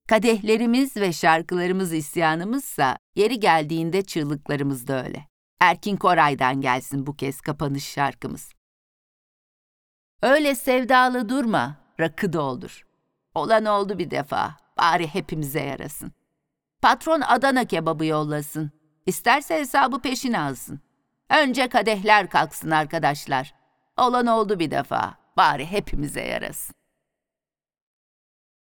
Speaker 1: Kadehlerimiz ve şarkılarımız isyanımızsa yeri geldiğinde çığlıklarımız da öyle. Erkin Koray'dan gelsin bu kez kapanış şarkımız. Öyle sevdalı durma, rakı doldur. Olan oldu bir defa, bari hepimize yarasın. Patron Adana kebabı yollasın. İsterse hesabı peşine alsın. Önce kadehler kalksın arkadaşlar. Olan oldu bir defa, bari hepimize yarasın.